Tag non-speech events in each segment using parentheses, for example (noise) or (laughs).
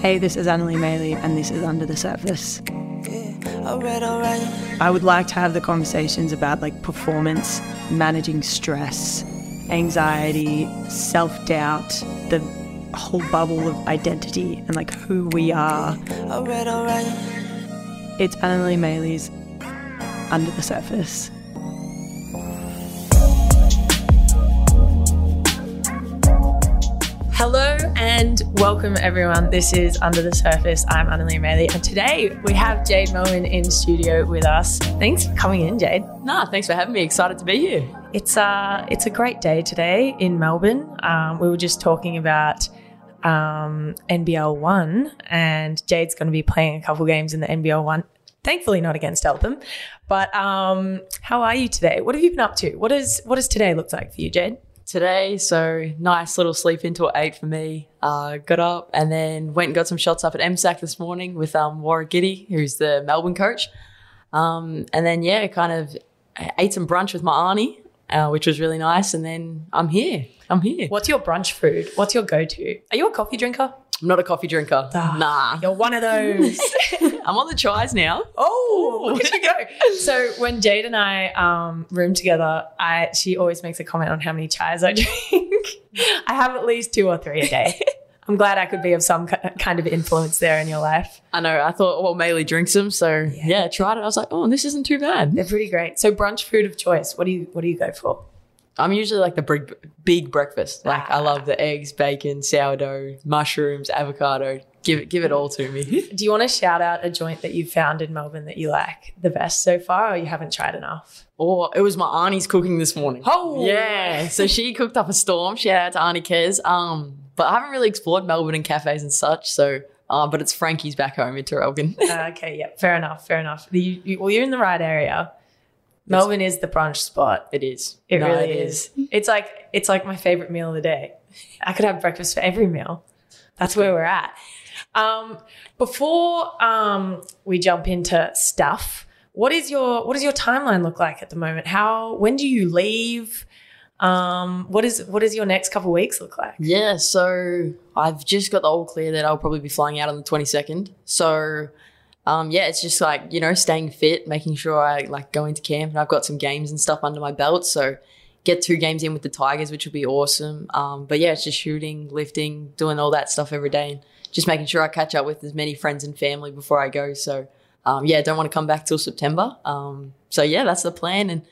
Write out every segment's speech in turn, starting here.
Hey, this is Anneli Maley, and this is Under the Surface. I would like to have the conversations about like performance, managing stress, anxiety, self doubt, the whole bubble of identity, and like who we are. It's Anneli Maley's Under the Surface. Hello and welcome everyone. This is Under the Surface. I'm Anneli Maley, and today we have Jade Melbourne in studio with us. Thanks for coming in, Jade. Nah, thanks for having me. Excited to be here. It's uh it's a great day today in Melbourne. Um, we were just talking about um, NBL one, and Jade's going to be playing a couple games in the NBL one. Thankfully, not against Eltham. But um, how are you today? What have you been up to? What is what does today look like for you, Jade? Today, so nice little sleep into eight for me. Uh, got up and then went and got some shots up at MSAC this morning with um, Warrick Giddey, who's the Melbourne coach. Um, and then, yeah, kind of ate some brunch with my auntie, uh, which was really nice. And then I'm here. I'm here. What's your brunch food? What's your go to? Are you a coffee drinker? I'm not a coffee drinker. nah. You're one of those. (laughs) I'm on the chais now. Oh, look at you go. So when Jade and I um, room together, I she always makes a comment on how many chais I (laughs) drink. I have at least two or three a day. (laughs) I'm glad I could be of some kind of influence there in your life. I know. I thought, well, Maley drinks them. So, yeah. tried it. I was like, oh, this isn't too bad. They're pretty great. So brunch food of choice. What do you what do you go for? I'm usually like the big, big breakfast. Like I love the eggs, bacon, sourdough, mushrooms, avocado. Give it, give it all to me. (laughs) Do you want to shout out a joint that you found in Melbourne that you like the best so far, or you haven't tried enough? or it was my auntie's cooking this morning. Oh, yeah. So she cooked up a storm. Shout out to Auntie Kez. Um, but I haven't really explored Melbourne and cafes and such. So, uh, but it's Frankie's back home in Traralgon. (laughs) Uh, okay, yeah, fair enough, fair enough. You, you, well, you're in the right area. Melbourne is the brunch spot. it is. It No, really is. It's like it's like my favorite meal of the day. I could have breakfast for every meal. That's where we're at. Um, before um, we jump into stuff, what is your what does your timeline look like at the moment? How when do you leave? Um, what is what does your next couple weeks look like? Yeah, so I've just got the all clear that I'll probably be flying out on the 22nd. So, um, yeah, it's just like, you know, staying fit, making sure I like go into camp and I've got some games and stuff under my belt. So, get two games in with the Tigers, which will be awesome. Um, but yeah, it's just shooting, lifting, doing all that stuff every day and just making sure I catch up with as many friends and family before I go. So, um, yeah, don't want to come back till September. Um, so, yeah, that's the plan. And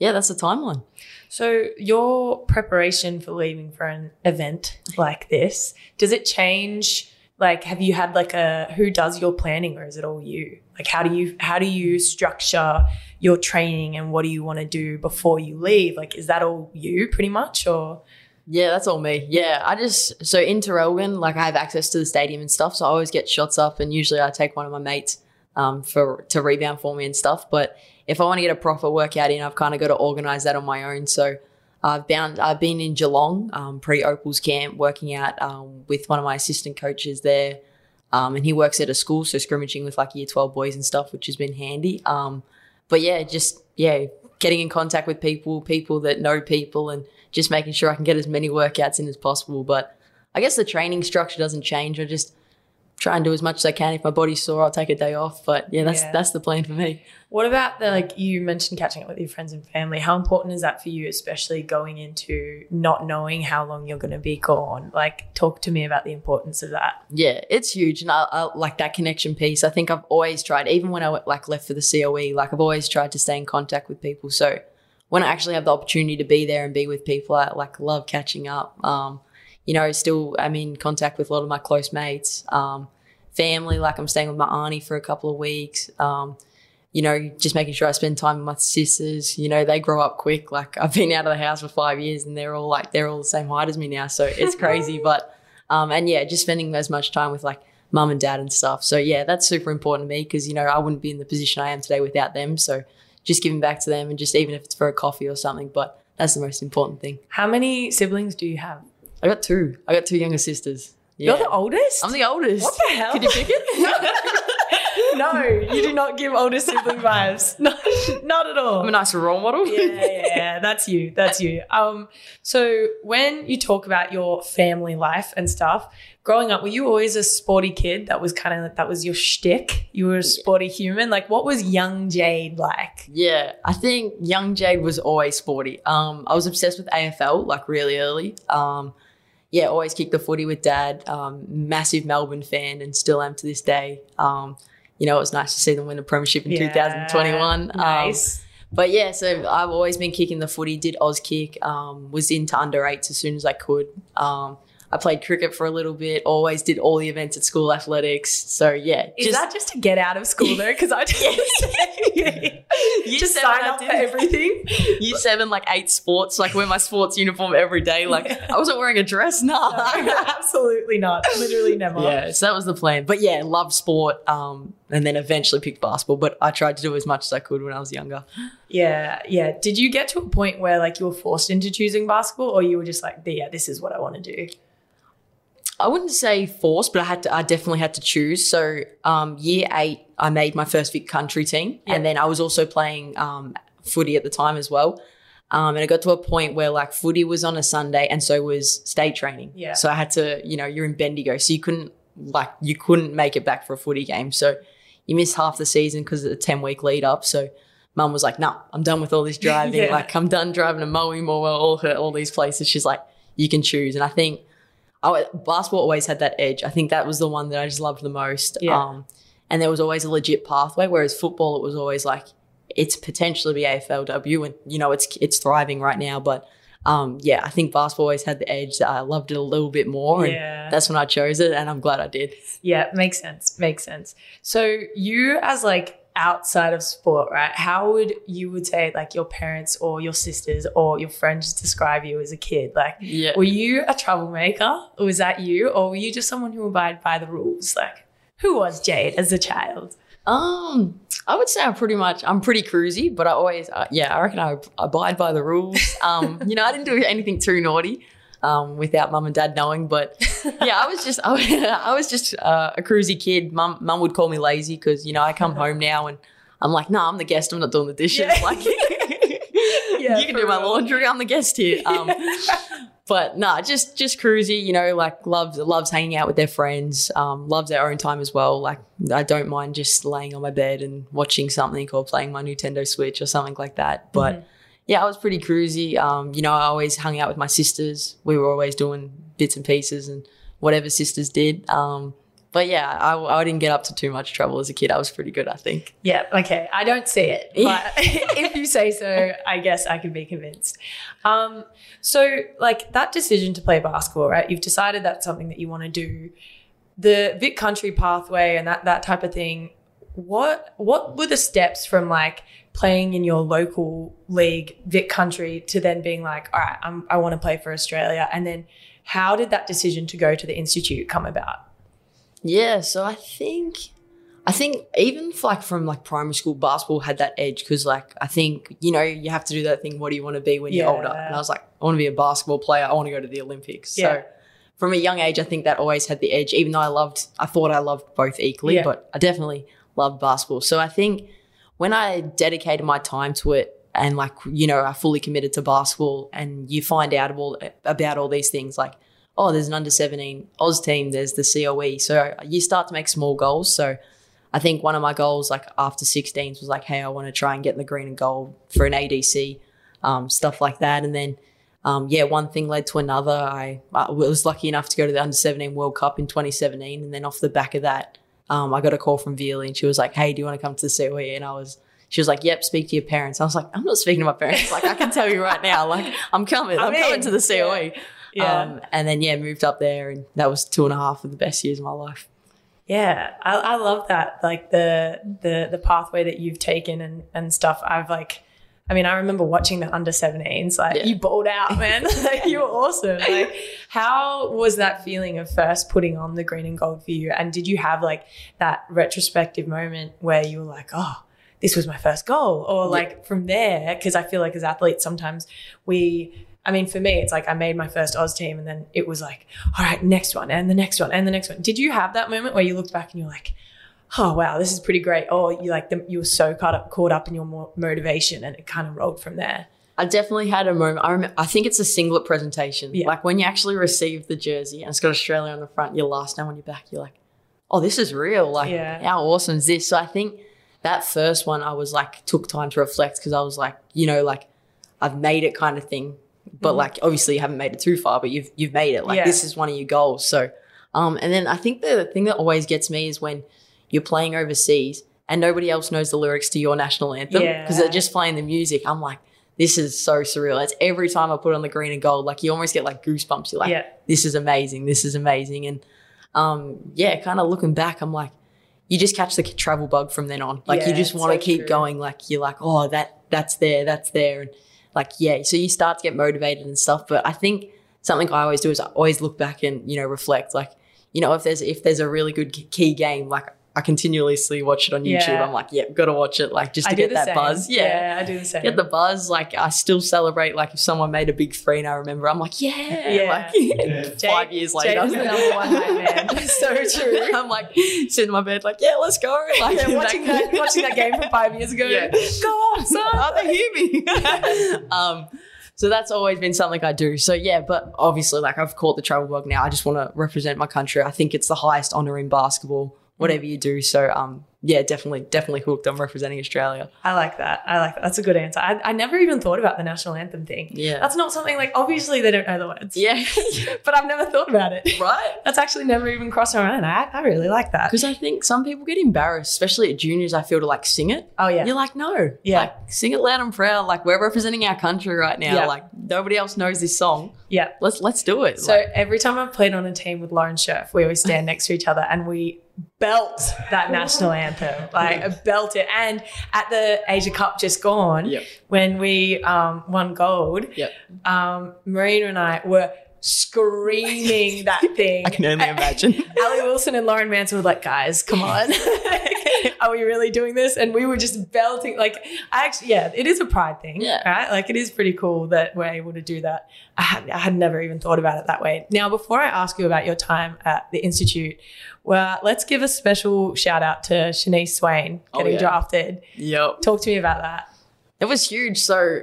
yeah, that's the timeline. So your preparation for leaving for an event like this, does it change? Like, have you had like a who does your planning, or is it all you? Like, how do you how do you structure your training, and what do you want to do before you leave? Like, is that all you pretty much, or Yeah, that's all me. Yeah, I just so in Traralgon, like I have access to the stadium and stuff, so I always get shots up, and usually I take one of my mates um, for to rebound for me and stuff. But if I want to get a proper workout in, I've kind of got to organize that on my own. So I've bound, I've been in Geelong um, pre Opals camp, working out um, with one of my assistant coaches there, um, and he works at a school, so scrimmaging with like year twelve boys and stuff, which has been handy. Um, but yeah, just yeah, getting in contact with people, people that know people, and just making sure I can get as many workouts in as possible. But I guess the training structure doesn't change. I just try and do as much as I can. If my body's sore, I'll take a day off. But yeah, that's Yeah. that's the plan for me. what about the like you mentioned catching up with your friends and family? How important is that for you, especially going into not knowing how long you're going to be gone? Like, talk to me about the importance of that. Yeah, it's huge, and I, I like that connection piece. I think I've always tried, even when I went, like left for the COE, like I've always tried to stay in contact with people. So when I actually have the opportunity to be there and be with people, I like love catching up. Um, you know, still I'm in contact with a lot of my close mates, um, family. Like I'm staying with my auntie for a couple of weeks. Um, you know, just making sure I spend time with my sisters. You know, they grow up quick. Like I've been out of the house for five years, and they're all like they're all the same height as me now. So it's crazy, (laughs) but um, and yeah, just spending as much time with like mum and dad and stuff. So yeah, that's super important to me because you know I wouldn't be in the position I am today without them. So just giving back to them and just even if it's for a coffee or something, but that's the most important thing. How many siblings do you have? I got two. I got two younger sisters. Yeah. You're the oldest. I'm the oldest. What the hell? Could you pick it? (laughs) no, you do not give older sibling vibes. No, (laughs) not at all. I'm a nice role model. yeah, yeah, yeah, that's you. That's you. Um, so when you talk about your family life and stuff, growing up, were you always a sporty kid? That was kind of that was your shtick. You were a sporty human. Like, what was young Jade like? Yeah, I think young Jade was always sporty. Um, I was obsessed with AFL like really early. Um, yeah, always kicked the footy with dad. Um, massive Melbourne fan and still am to this day. Um, you know, it was nice to see them win the premiership in Yeah, 2021. Um, Nice. but yeah, so I've always been kicking the footy. Did Auskick. Um, was into under eights as soon as I could. Um, I played cricket for a little bit. Always did all the events at school athletics. So yeah, Is that just to get out of school though? Because I (laughs) just (laughs) Year just seven, sign up for everything. year seven, like eight sports, like wear my sports uniform every day. Like (laughs) I wasn't wearing a dress, nah. Absolutely not. Literally never. yeah, so that was the plan. But yeah, loved sport. Um, and then eventually picked basketball. But I tried to do as much as I could when I was younger. Yeah, yeah. Did you get to a point where like you were forced into choosing basketball, or you were just like, yeah, this is what I want to do? I wouldn't say forced, but I had to. I definitely had to choose. So, um, year eight, I made my first Vic Country team, Yeah. and then I was also playing um, footy at the time as well. Um, and it got to a point where like footy was on a Sunday, and so was state training. Yeah. So I had to, you know, you're in Bendigo, so you couldn't like you couldn't make it back for a footy game. So you missed half the season because of the ten week lead up. So. Mum was like, "No, I'm done with all this (laughs) driving. Yeah. Like, I'm done driving to Maui, Moa, all her, all these places." She's like, "You can choose." And I think I, basketball always had that edge. I think that was the one that I just loved the most. Yeah. Um, and there was always a legit pathway. Whereas football, it was always like it's potentially be AFLW, and you know it's it's thriving right now. But um, yeah, I think basketball always had the edge. I loved it a little bit more, Yeah. and that's when I chose it, and I'm glad I did. Yeah, makes sense. Makes sense. So you as like outside of sport, right? How would you would say like your parents or your sisters or your friends describe you as a kid? Like Yeah. were you a troublemaker? Or was that you? Or were you just someone who abided by the rules? Like who was Jade as a child? Um, I would say I'm pretty much I'm pretty cruisy, but I always uh, yeah I reckon I abide by the rules. Um, you know I didn't do anything too naughty. Um, without mum and dad knowing, but (laughs) yeah, I was just (laughs) I, was- I was just uh, a cruisy kid. Mum mum would call me lazy because you know I come home now and I'm like, nah, I'm the guest. I'm not doing the dishes. Yeah. Like, (laughs) Yeah, you can do my real. laundry. I'm the guest here. Um, but nah, just just cruisy. You know, like loves loves hanging out with their friends. Um, loves their own time as well. Like I don't mind just laying on my bed and watching something or playing my Nintendo Switch or something like that. But Mm-hmm. Yeah, I was pretty cruisy. Um, you know, I always hung out with my sisters. We were always doing bits and pieces and whatever sisters did. Um, but yeah, I, I didn't get up to too much trouble as a kid. I was pretty good, I think. Yeah, okay. I don't see it, (laughs) but (laughs) if you say so, I guess I can be convinced. Um, so, like that decision to play basketball, right? You've decided that's something that you want to do. The Vic Country pathway and that that type of thing. What what were the steps from like playing in your local league, Vic Country, to then being like, all right, I'm, I want to play for Australia, and then how did that decision to go to the institute come about? Yeah, so I think I think even like from like primary school, basketball had that edge because like I think you know you have to do that thing. What do you want to be when you're older? And I was like, I want to be a basketball player. I want to go to the Olympics. Yeah. So from a young age, I think that always had the edge. Even though I loved, I thought I loved both equally, Yeah. but I definitely loved basketball. So I think when I dedicated my time to it. And like you know, I fully committed to basketball, and you find out all about all these things, like oh, there's an under 17 Oz team, there's the COE. So you start to make small goals. So I think one of my goals, like after 16s, was like, hey, I want to try and get in the green and gold for an ADC, um, stuff like that. And then, um, yeah, one thing led to another. I, I was lucky enough to go to the under 17 World Cup in 2017. And then off the back of that, um, I got a call from Veerley and she was like, hey, do you want to come to the COE? And I was, she was like, yep, speak to your parents. I was like, I'm not speaking to my parents. Like, I can tell you right now, like, I'm coming. I'm, I'm coming to the COE. Yeah. Um, and then yeah, moved up there, and that was two and a half of the best years of my life. Yeah, I, I love that. Like the the the pathway that you've taken and and stuff. I've like, I mean, I remember watching the under 17s. Like Yeah. you balled out, (laughs) man. (laughs) like, you were awesome. Like, how was that feeling of first putting on the green and gold for you? And did you have like that retrospective moment where you were like, oh, this was my first goal, or like from there? Because I feel like as athletes, sometimes we I mean, for me, it's like I made my first Oz team and then it was like, all right, next one and the next one and the next one. Did you have that moment where you looked back and you're like, oh wow, this is pretty great. Oh, you like the, you were so caught up caught up in your motivation, and it kind of rolled from there. I definitely had a moment. I remember, I think it's a singlet presentation. Yeah. Like when you actually receive the jersey and it's got Australia on the front, your last name on your back, you're like, oh, this is real. Like, Yeah. how awesome is this? So I think that first one, I was like, took time to reflect because I was like, you know, like I've made it kind of thing. But like, obviously, you haven't made it too far, but you've you've made it. Like, Yeah. this is one of your goals. So, um, and then I think the thing that always gets me is when you're playing overseas and nobody else knows the lyrics to your national anthem because Yeah. they're just playing the music. I'm like, this is so surreal. It's every time I put on the green and gold, like you almost get like goosebumps. You're like, Yeah. this is amazing. This is amazing. And um, yeah, kind of looking back, I'm like, you just catch the travel bug from then on. Like Yeah, you just want to so keep true. going. Like you're like, oh, that that's there, that's there, and like yeah. So you start to get motivated and stuff. But I think something I always do is I always look back and you know reflect. Like you know if there's if there's a really good key game, like I continuously watch it on YouTube. Yeah. I'm like, yeah, got to watch it. Like just to I get that same. buzz. Yeah. I do the same. Get the buzz, like I still celebrate. Like if someone made a big three, and I remember, I'm like, yeah, Yeah. like (laughs) five years later, Jade is the (laughs) number one man. so (laughs) true. I'm like sitting in my bed, like, yeah, let's go. Like Yeah, watching that watching that game from five years ago. Yeah. Go on, son. Oh, they hear me. um, so that's always been something I do. So yeah, but obviously, like I've caught the travel bug now. I just want to represent my country. I think it's the highest honor in basketball, whatever you do. So um, yeah, definitely, definitely hooked on representing Australia. I like that. I like that. That's a good answer. I, I never even thought about the national anthem thing. Yeah. That's not something like obviously they don't know the words. Yeah, (laughs) But I've never thought about it. right. That's actually never even crossed my mind. I, I really like that. Because I think some people get embarrassed, especially at juniors. I feel to like sing it. Oh yeah. You're like, no, Yeah. like sing it loud and proud. Like we're representing our country right now. Yeah. Like nobody else knows this song. yeah. Let's let's do it. So Like, every time I've played on a team with Lauren Scherf, we always stand next to each other and we belt that national anthem, like belt it. And at the Asia Cup just gone, Yep. when we um, won gold, Yep. um, Marina and I were screaming that thing. (laughs) I can only imagine. (laughs) Ali Wilson and Lauren Mansell were like, guys, come on. (laughs) Are we really doing this? And we were just belting. Like, I actually, yeah, it is a pride thing, Yeah. right? Like, it is pretty cool that we're able to do that. I had, I had never even thought about it that way. Now, before I ask you about your time at the Institute, well, let's give a special shout out to Shaneice Swain Oh, getting yeah. drafted. yep. Talk to me about that. It was huge. So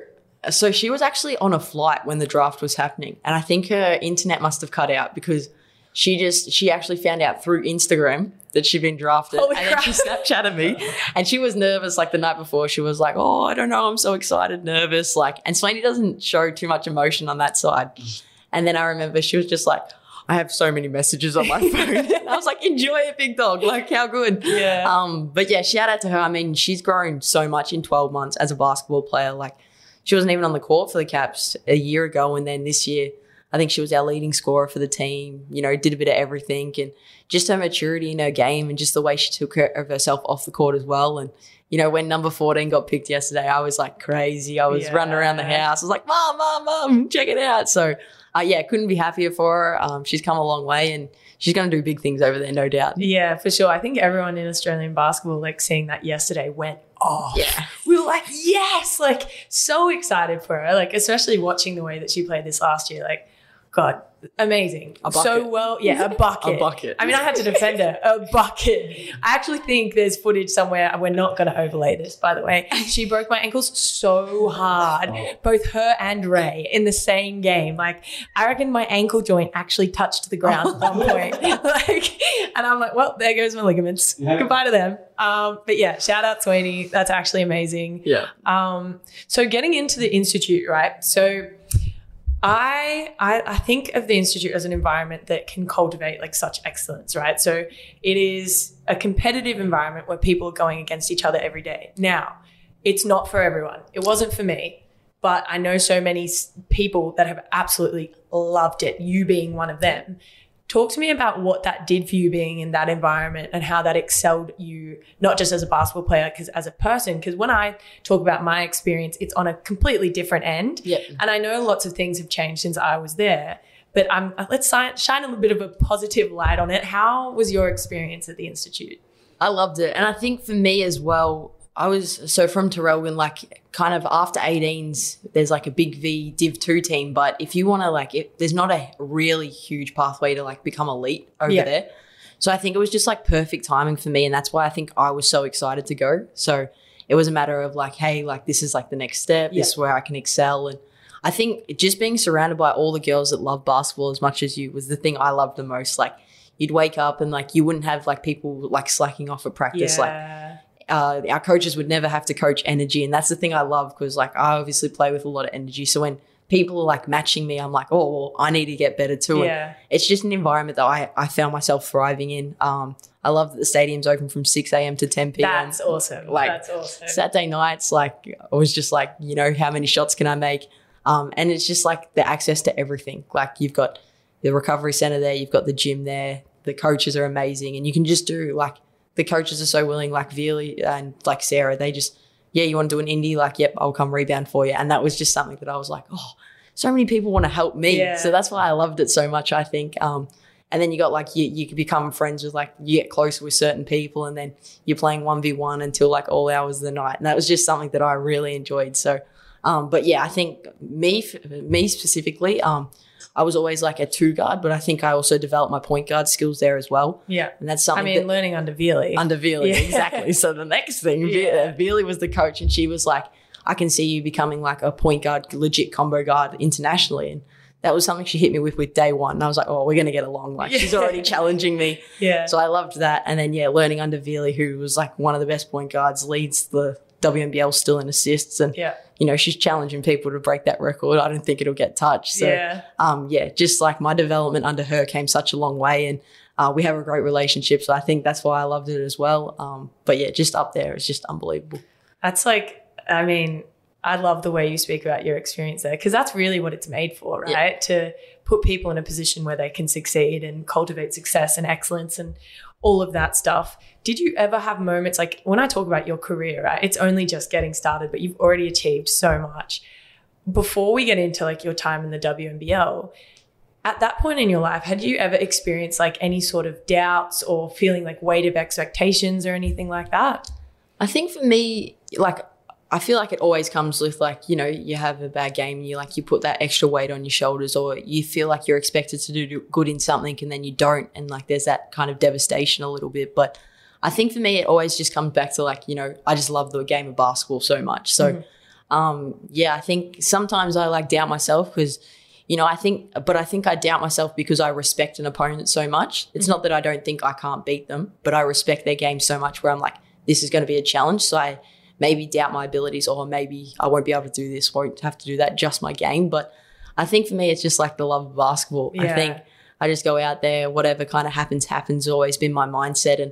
so she was actually on a flight when the draft was happening. And I think her internet must have cut out because she just she actually found out through Instagram that she'd been drafted. Holy and then she Snapchatted me. And she was nervous like the night before. She was like, Oh, I don't know, I'm so excited, nervous. Like and Swaney doesn't show too much emotion on that side. And then I remember she was just like, I have so many messages on my (laughs) phone. I was like, enjoy it, big dog. Like, how good. Yeah. Um, but yeah, shout out to her. I mean, she's grown so much in 12 months as a basketball player. Like, she wasn't even on the court for the Caps a year ago. And then this year, I think she was our leading scorer for the team, you know, did a bit of everything. And just her maturity in her game and just the way she took care of herself off the court as well. And, you know, when number 14 got picked yesterday, I was like crazy. I was Yeah. running around the house. I was like, Mom, Mom, Mom, check it out. So, uh, yeah, couldn't be happier for her. Um, she's come a long way and she's going to do big things over there, no doubt. Yeah, for sure. I think everyone in Australian basketball, like seeing that yesterday, went off. Yeah. We were like, yes, like so excited for her. Like, especially watching the way that she played this last year. Like, God, amazing. So well, yeah, a bucket. A bucket. I mean, I had to defend her. A bucket. I actually think there's footage somewhere, and we're not going to overlay this, by the way. She broke my ankles so hard, both her and Ray, in the same game. Like, I reckon my ankle joint actually touched the ground at one (laughs) point. (laughs) like, and I'm like, well, there goes my ligaments. Goodbye to them. Um, but yeah, shout out Sweeney. That's actually amazing. Yeah. Um, so getting into the institute, right? So I, I I think of the institute as an environment that can cultivate like such excellence, right? So it is a competitive environment where people are going against each other every day. Now, it's not for everyone. It wasn't for me, but I know so many people that have absolutely loved it. You being one of them. Talk to me about what that did for you being in that environment and how that excelled you, not just as a basketball player, because as a person. Because when I talk about my experience, it's on a completely different end. Yep. And I know lots of things have changed since I was there, but um, let's shine a little bit of a positive light on it. How was your experience at the Institute? I loved it. And I think for me as well, I was so from Traralgon, like kind of after 18s, there's like a big V Div 2 team. But if you want to, like, it, there's not a really huge pathway to like become elite over Yeah. there. So I think it was just like perfect timing for me. And that's why I think I was so excited to go. So it was a matter of like, hey, like this is like the next step. This is where I can excel. And I think just being surrounded by all the girls that love basketball as much as you was the thing I loved the most. Like you'd wake up and like you wouldn't have like people like slacking off at practice. Like Yeah. Uh, our coaches would never have to coach energy. And that's the thing I love because like I obviously play with a lot of energy. So when people are like matching me, I'm like, oh, well, I need to get better too. And yeah. it's just an environment that I, I found myself thriving in. Um, I love that the stadium's open from 6 a.m. to 10 p.m. That's awesome. Like, That's awesome. Saturday nights, like I was just like, you know, how many shots can I make? Um, and it's just like the access to everything. Like you've got the recovery center there, you've got the gym there, the coaches are amazing, and you can just do like the coaches are so willing, like Veely and like Sarah, they just, yeah, you want to do an indie, like, yep, I'll come rebound for you. And that was just something that I was like, oh, so many people want to help me. Yeah. So that's why I loved it so much, I think. Um, and then you got like you you become friends with like you get closer with certain people and then you're playing 1v1 until like all hours of the night. And that was just something that I really enjoyed. So um, but yeah, I think me me specifically, um, I was always like a two guard, but I think I also developed my point guard skills there as well. yeah. And that's something I mean, that, learning under Veely. under Veely, Yeah. exactly. So the next thing, Yeah. Veely was the coach, and she was like, "I can see you becoming like a point guard, legit combo guard internationally." And that was something she hit me with with day one. And I was like, "Oh, we're gonna get along." Like she's already challenging me. yeah. So I loved that. And then yeah, learning under Veely, who was like one of the best point guards, leads the WNBL still in assists, and yeah. You know she's challenging people to break that record. I don't think it'll get touched. So yeah. um, yeah, just like my development under her came such a long way, and uh, we have a great relationship. So I think that's why I loved it as well. Um, but yeah, just up there, it's just unbelievable. That's like, I mean, I love the way you speak about your experience there because that's really what it's made for, Yeah. right? To put people in a position where they can succeed and cultivate success and excellence and all of that stuff. Did you ever have moments like when I talk about your career, right? It's only just getting started, but you've already achieved so much. Before we get into like your time in the WNBL, at that point in your life, had you ever experienced like any sort of doubts or feeling like weight of expectations or anything like that? I think for me, like I feel like it always comes with like you know you have a bad game and you like you put that extra weight on your shoulders or you feel like you're expected to do good in something and then you don't and like there's that kind of devastation a little bit. But I think for me, it always just comes back to like you know I just love the game of basketball so much. So um, yeah, I think sometimes I like doubt myself because you know, I think, but I think I doubt myself because I respect an opponent so much. It's not that I don't think I can't beat them, but I respect their game so much where I'm like, this is going to be a challenge. So I maybe doubt my abilities or maybe I won't be able to do this, won't have to do that, just my game. But I think for me, it's just like the love of basketball. I think I just go out there, whatever kind of happens, happens, always been my mindset. And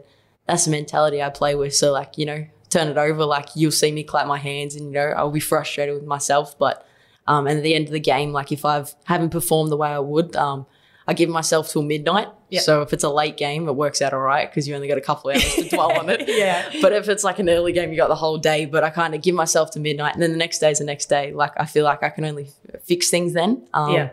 that's the mentality I play with. So, like, you know, turn it over, like, you'll see me clap my hands and, you know, I'll be frustrated with myself. But, um, and at the end of the game, like, if I've haven't performed the way I would, um, I give myself till midnight. Yeah. So if it's a late game, it works out all right because you only got a couple of hours to (laughs) dwell on it. Yeah. But if it's like an early game, you got the whole day. But I kind of give myself to midnight, and then the next day's the next day. Like I feel like I can only f- fix things then. Um, Yeah.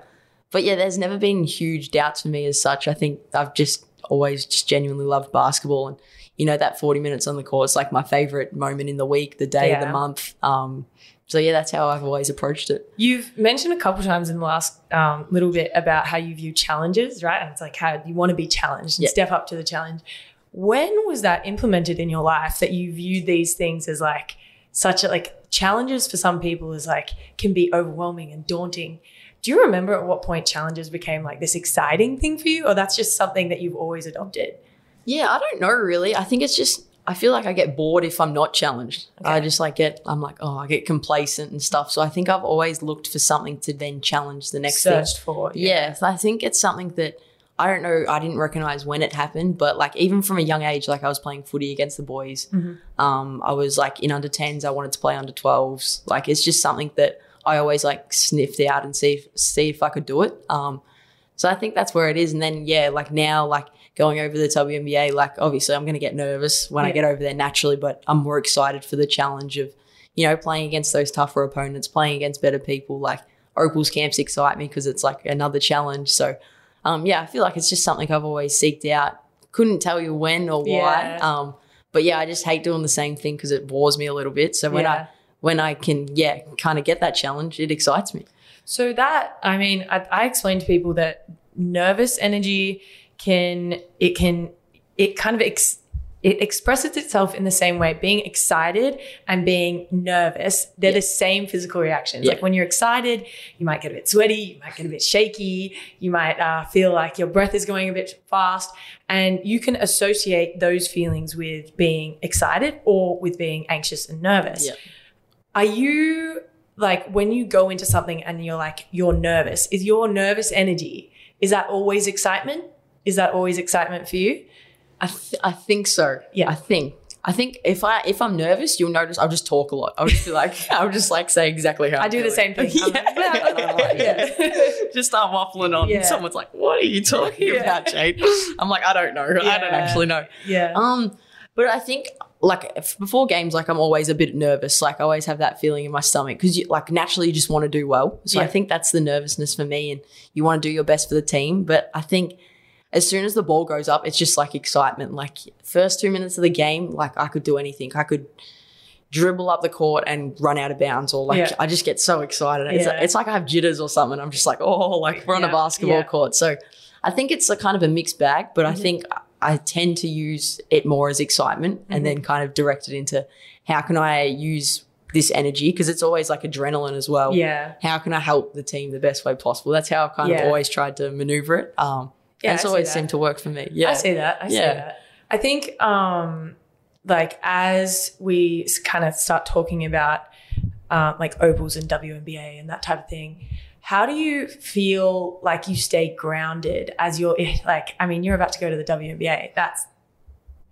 But yeah, there's never been huge doubts for me as such. I think I've just always just genuinely loved basketball, and you know that 40 minutes on the court is like my favorite moment in the week, the day, the month. Um, so yeah, that's how I've always approached it. You've mentioned a couple times in the last um, little bit about how you view challenges, right? And it's like how you want to be challenged and Yeah. step up to the challenge. When was that implemented in your life that you viewed these things as like such a like challenges for some people is like can be overwhelming and daunting. Do you remember at what point challenges became like this exciting thing for you, or that's just something that you've always adopted? Yeah, I don't know really. I think it's just I feel like I get bored if I'm not challenged. I just like get I'm like, oh, I get complacent and stuff. So I think I've always looked for something to then challenge the next thing. Searched for, Yeah, so I think it's something that I don't know. I didn't recognize when it happened, but like even from a young age, like I was playing footy against the boys. Um, I was like in under tens. I wanted to play under twelves. Like it's just something that I always like sniffed out and see if, see if I could do it. Um, so I think that's where it is. And then yeah, like now, like going over the WNBA, like obviously I'm going to get nervous when I get over there naturally, but I'm more excited for the challenge of you know playing against those tougher opponents, playing against better people. Like Opals camps excite me because it's like another challenge. So um, yeah, I feel like it's just something I've always seeked out. Couldn't tell you when or why. Yeah. Um, but yeah, I just hate doing the same thing because it bores me a little bit. So when Yeah. I when I can yeah kind of get that challenge, it excites me. So that I mean, I, I explain to people that nervous energy can it can it kind of ex- it expresses itself in the same way. Being excited and being nervous, they're Yeah. the same physical reactions. Yeah. Like when you're excited, you might get a bit sweaty, you might get a bit shaky, you might uh, feel like your breath is going a bit fast, and you can associate those feelings with being excited or with being anxious and nervous. Yeah. Are you like when you go into something and you're like you're nervous? Is your nervous energy is that always excitement? Is that always excitement for you? I, th- I think so. Yeah. I think. I think if I if I'm nervous, you'll notice I'll just talk a lot. I'll just be like, (laughs) I'll just like say exactly how I I'm do the same thing. (laughs) I'm like, blah, blah. (laughs) Yeah. just start waffling on. Yeah. Someone's like, "What are you talking Yeah. about, Jade?" I'm like, "I don't know. I don't actually know." yeah. Um, but I think like before games, like I'm always a bit nervous. Like I always have that feeling in my stomach because you like naturally you just want to do well. So I think that's the nervousness for me, and you want to do your best for the team. But I think as soon as the ball goes up, it's just like excitement. Like first two minutes of the game, like I could do anything. I could dribble up the court and run out of bounds, or like Yeah. I just get so excited. It's, Yeah. it's like I have jitters or something. I'm just like, oh, like we're on Yeah. a basketball court. So I think it's a kind of a mixed bag, but I Mm-hmm. think I tend to use it more as excitement Mm-hmm. and then kind of direct it into how can I use this energy because it's always like adrenaline as well. yeah. How can I help the team the best way possible? That's how I've kind Yeah. of always tried to maneuver it. Um, Yeah, it's always that. seemed to work for me. Yeah. I see that. I see Yeah. that. I think, um, like as we kind of start talking about uh, like opals and WNBA and that type of thing, how do you feel like you stay grounded as you're (laughs) like? I mean, you're about to go to the WNBA. That's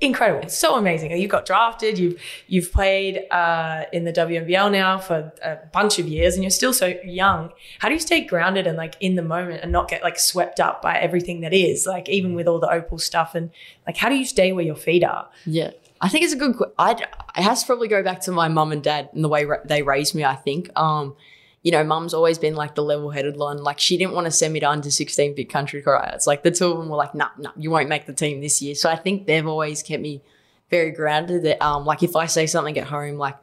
incredible. It's so amazing. You got drafted. You've you've played uh, in the WNBL now for a bunch of years, and you're still so young. How do you stay grounded and like in the moment and not get like swept up by everything that is? Like even with all the opal stuff and like, how do you stay where your feet are? Yeah. I think it's a good. I it has to probably go back to my mum and dad and the way ra- they raised me. I think, um, you know, mum's always been like the level-headed one. Like she didn't want to send me to under sixteen Vic Country tryouts. Like the two of them were like, "Nah, nah, you won't make the team this year." So I think they've always kept me very grounded. That um, like if I say something at home, like.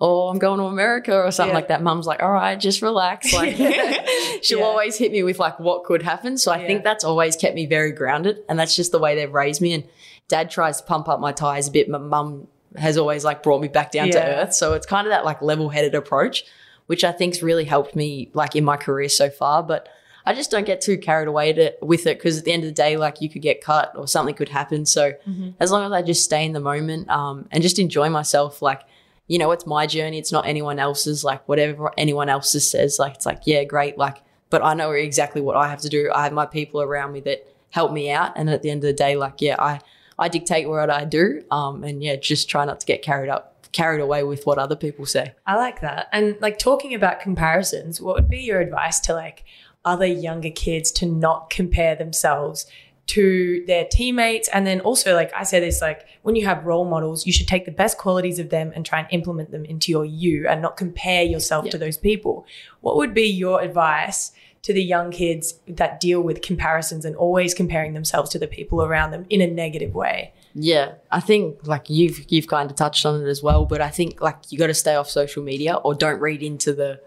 Oh, I'm going to America or something Yeah. like that. Mum's like, all right, just relax. Like, (laughs) (laughs) she'll Yeah. always hit me with like what could happen. So I Yeah. think that's always kept me very grounded, and that's just the way they've raised me. And dad tries to pump up my tires a bit. My mum has always like brought me back down to earth. So it's kind of that like level headed approach, which I think's really helped me like in my career so far. But I just don't get too carried away to, with it because at the end of the day, like you could get cut or something could happen. So as long as I just stay in the moment um, and just enjoy myself, like, you know, it's my journey. It's not anyone else's, like whatever anyone else says. Like, it's like, yeah, great. Like, but I know exactly what I have to do. I have my people around me that help me out. And at the end of the day, like, yeah, I, I dictate what I do. Um, and yeah, just try not to get carried up, carried away with what other people say. I like that. And like talking about comparisons, what would be your advice to like other younger kids to not compare themselves to their teammates? And then also, like I say this, like when you have role models, you should take the best qualities of them and try and implement them into your you and not compare yourself Yeah. to those people. What would be your advice to the young kids that deal with comparisons and always comparing themselves to the people around them in a negative way? Yeah, I think like you've you've kind of touched on it as well, but I think like you got to stay off social media or don't read into the,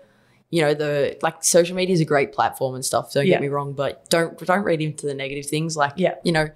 you know, the like social media is a great platform and stuff. Don't Yeah. get me wrong, but don't don't read into the negative things. Like Yeah. you know,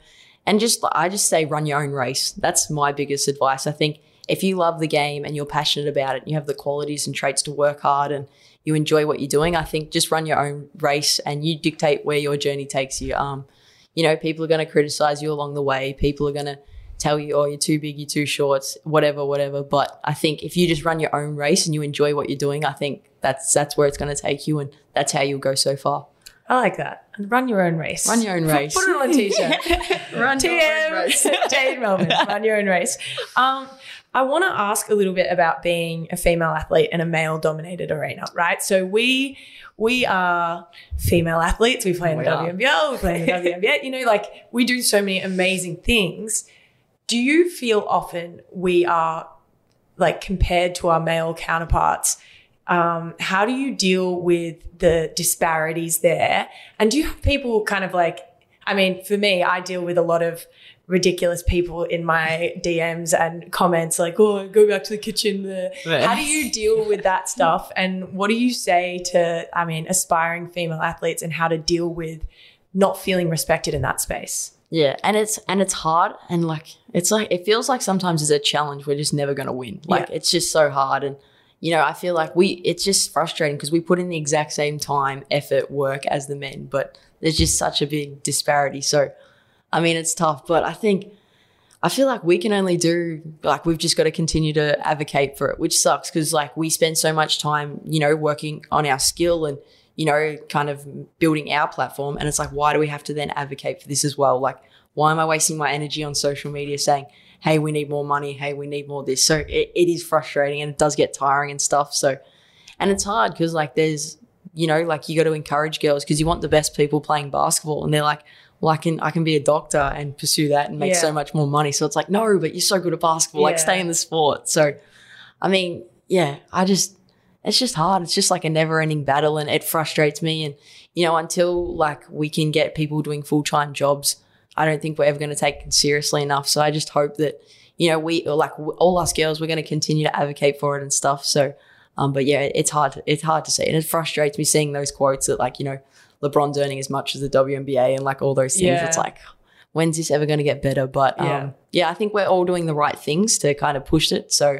and just I just say run your own race. That's my biggest advice. I think if you love the game and you're passionate about it, and you have the qualities and traits to work hard and you enjoy what you're doing, I think just run your own race and you dictate where your journey takes you. Um, you know, people are going to criticize you along the way. People are going to tell you, oh, you're too big, you're too short, whatever, whatever. But I think if you just run your own race and you enjoy what you're doing, I think that's that's where it's going to take you, and that's how you'll go so far. I like that. And run your own race. Run your own race. Put it on a t-shirt. (laughs) Run your own race. TM, Jade Melbourne, run your own race. Um, I want to ask a little bit about being a female athlete in a male-dominated arena, right? So we we are female athletes. We play in the We are. WNBL. We play in the WNBA. You know, like we do so many amazing things. Do you feel often we are like compared to our male counterparts? Um, how do you deal with the disparities there? And do you have people kind of like, I mean, for me, I deal with a lot of ridiculous people in my DMs and comments like, oh, go back to the kitchen. There. Yeah. How do you deal with that (laughs) stuff? And what do you say to, I mean, aspiring female athletes and how to deal with not feeling respected in that space? Yeah, and it's and it's hard and like it's like it feels like sometimes it's a challenge we're just never going to win. Like Yeah. it's just so hard and you know, I feel like we it's just frustrating because we put in the exact same time, effort, work as the men, but there's just such a big disparity. So I mean, it's tough, but I think I feel like we can only do like we've just got to continue to advocate for it, which sucks because like we spend so much time, you know, working on our skill and you know, kind of building our platform, and it's like, why do we have to then advocate for this as well? Like, why am I wasting my energy on social media saying, "Hey, we need more money. Hey, we need more this." So it, it is frustrating and it does get tiring and stuff. So, and it's hard because like there's you know like you got to encourage girls because you want the best people playing basketball, and they're like well, I can I can be a doctor and pursue that and make Yeah. so much more money. So it's like, no, but you're so good at basketball. Like, stay in the sport. So, I mean, yeah, I just it's just hard. It's just like a never ending battle, and it frustrates me. And you know, until like we can get people doing full time jobs, I don't think we're ever going to take it seriously enough. So I just hope that you know we like all us girls, we're going to continue to advocate for it and stuff. So. Um, but yeah, it's hard. To, it's hard to see, and it frustrates me seeing those quotes that like you know LeBron's earning as much as the WNBA and like all those things. Yeah. It's like, when's this ever going to get better? But um, Yeah. yeah. I think we're all doing the right things to kind of push it. So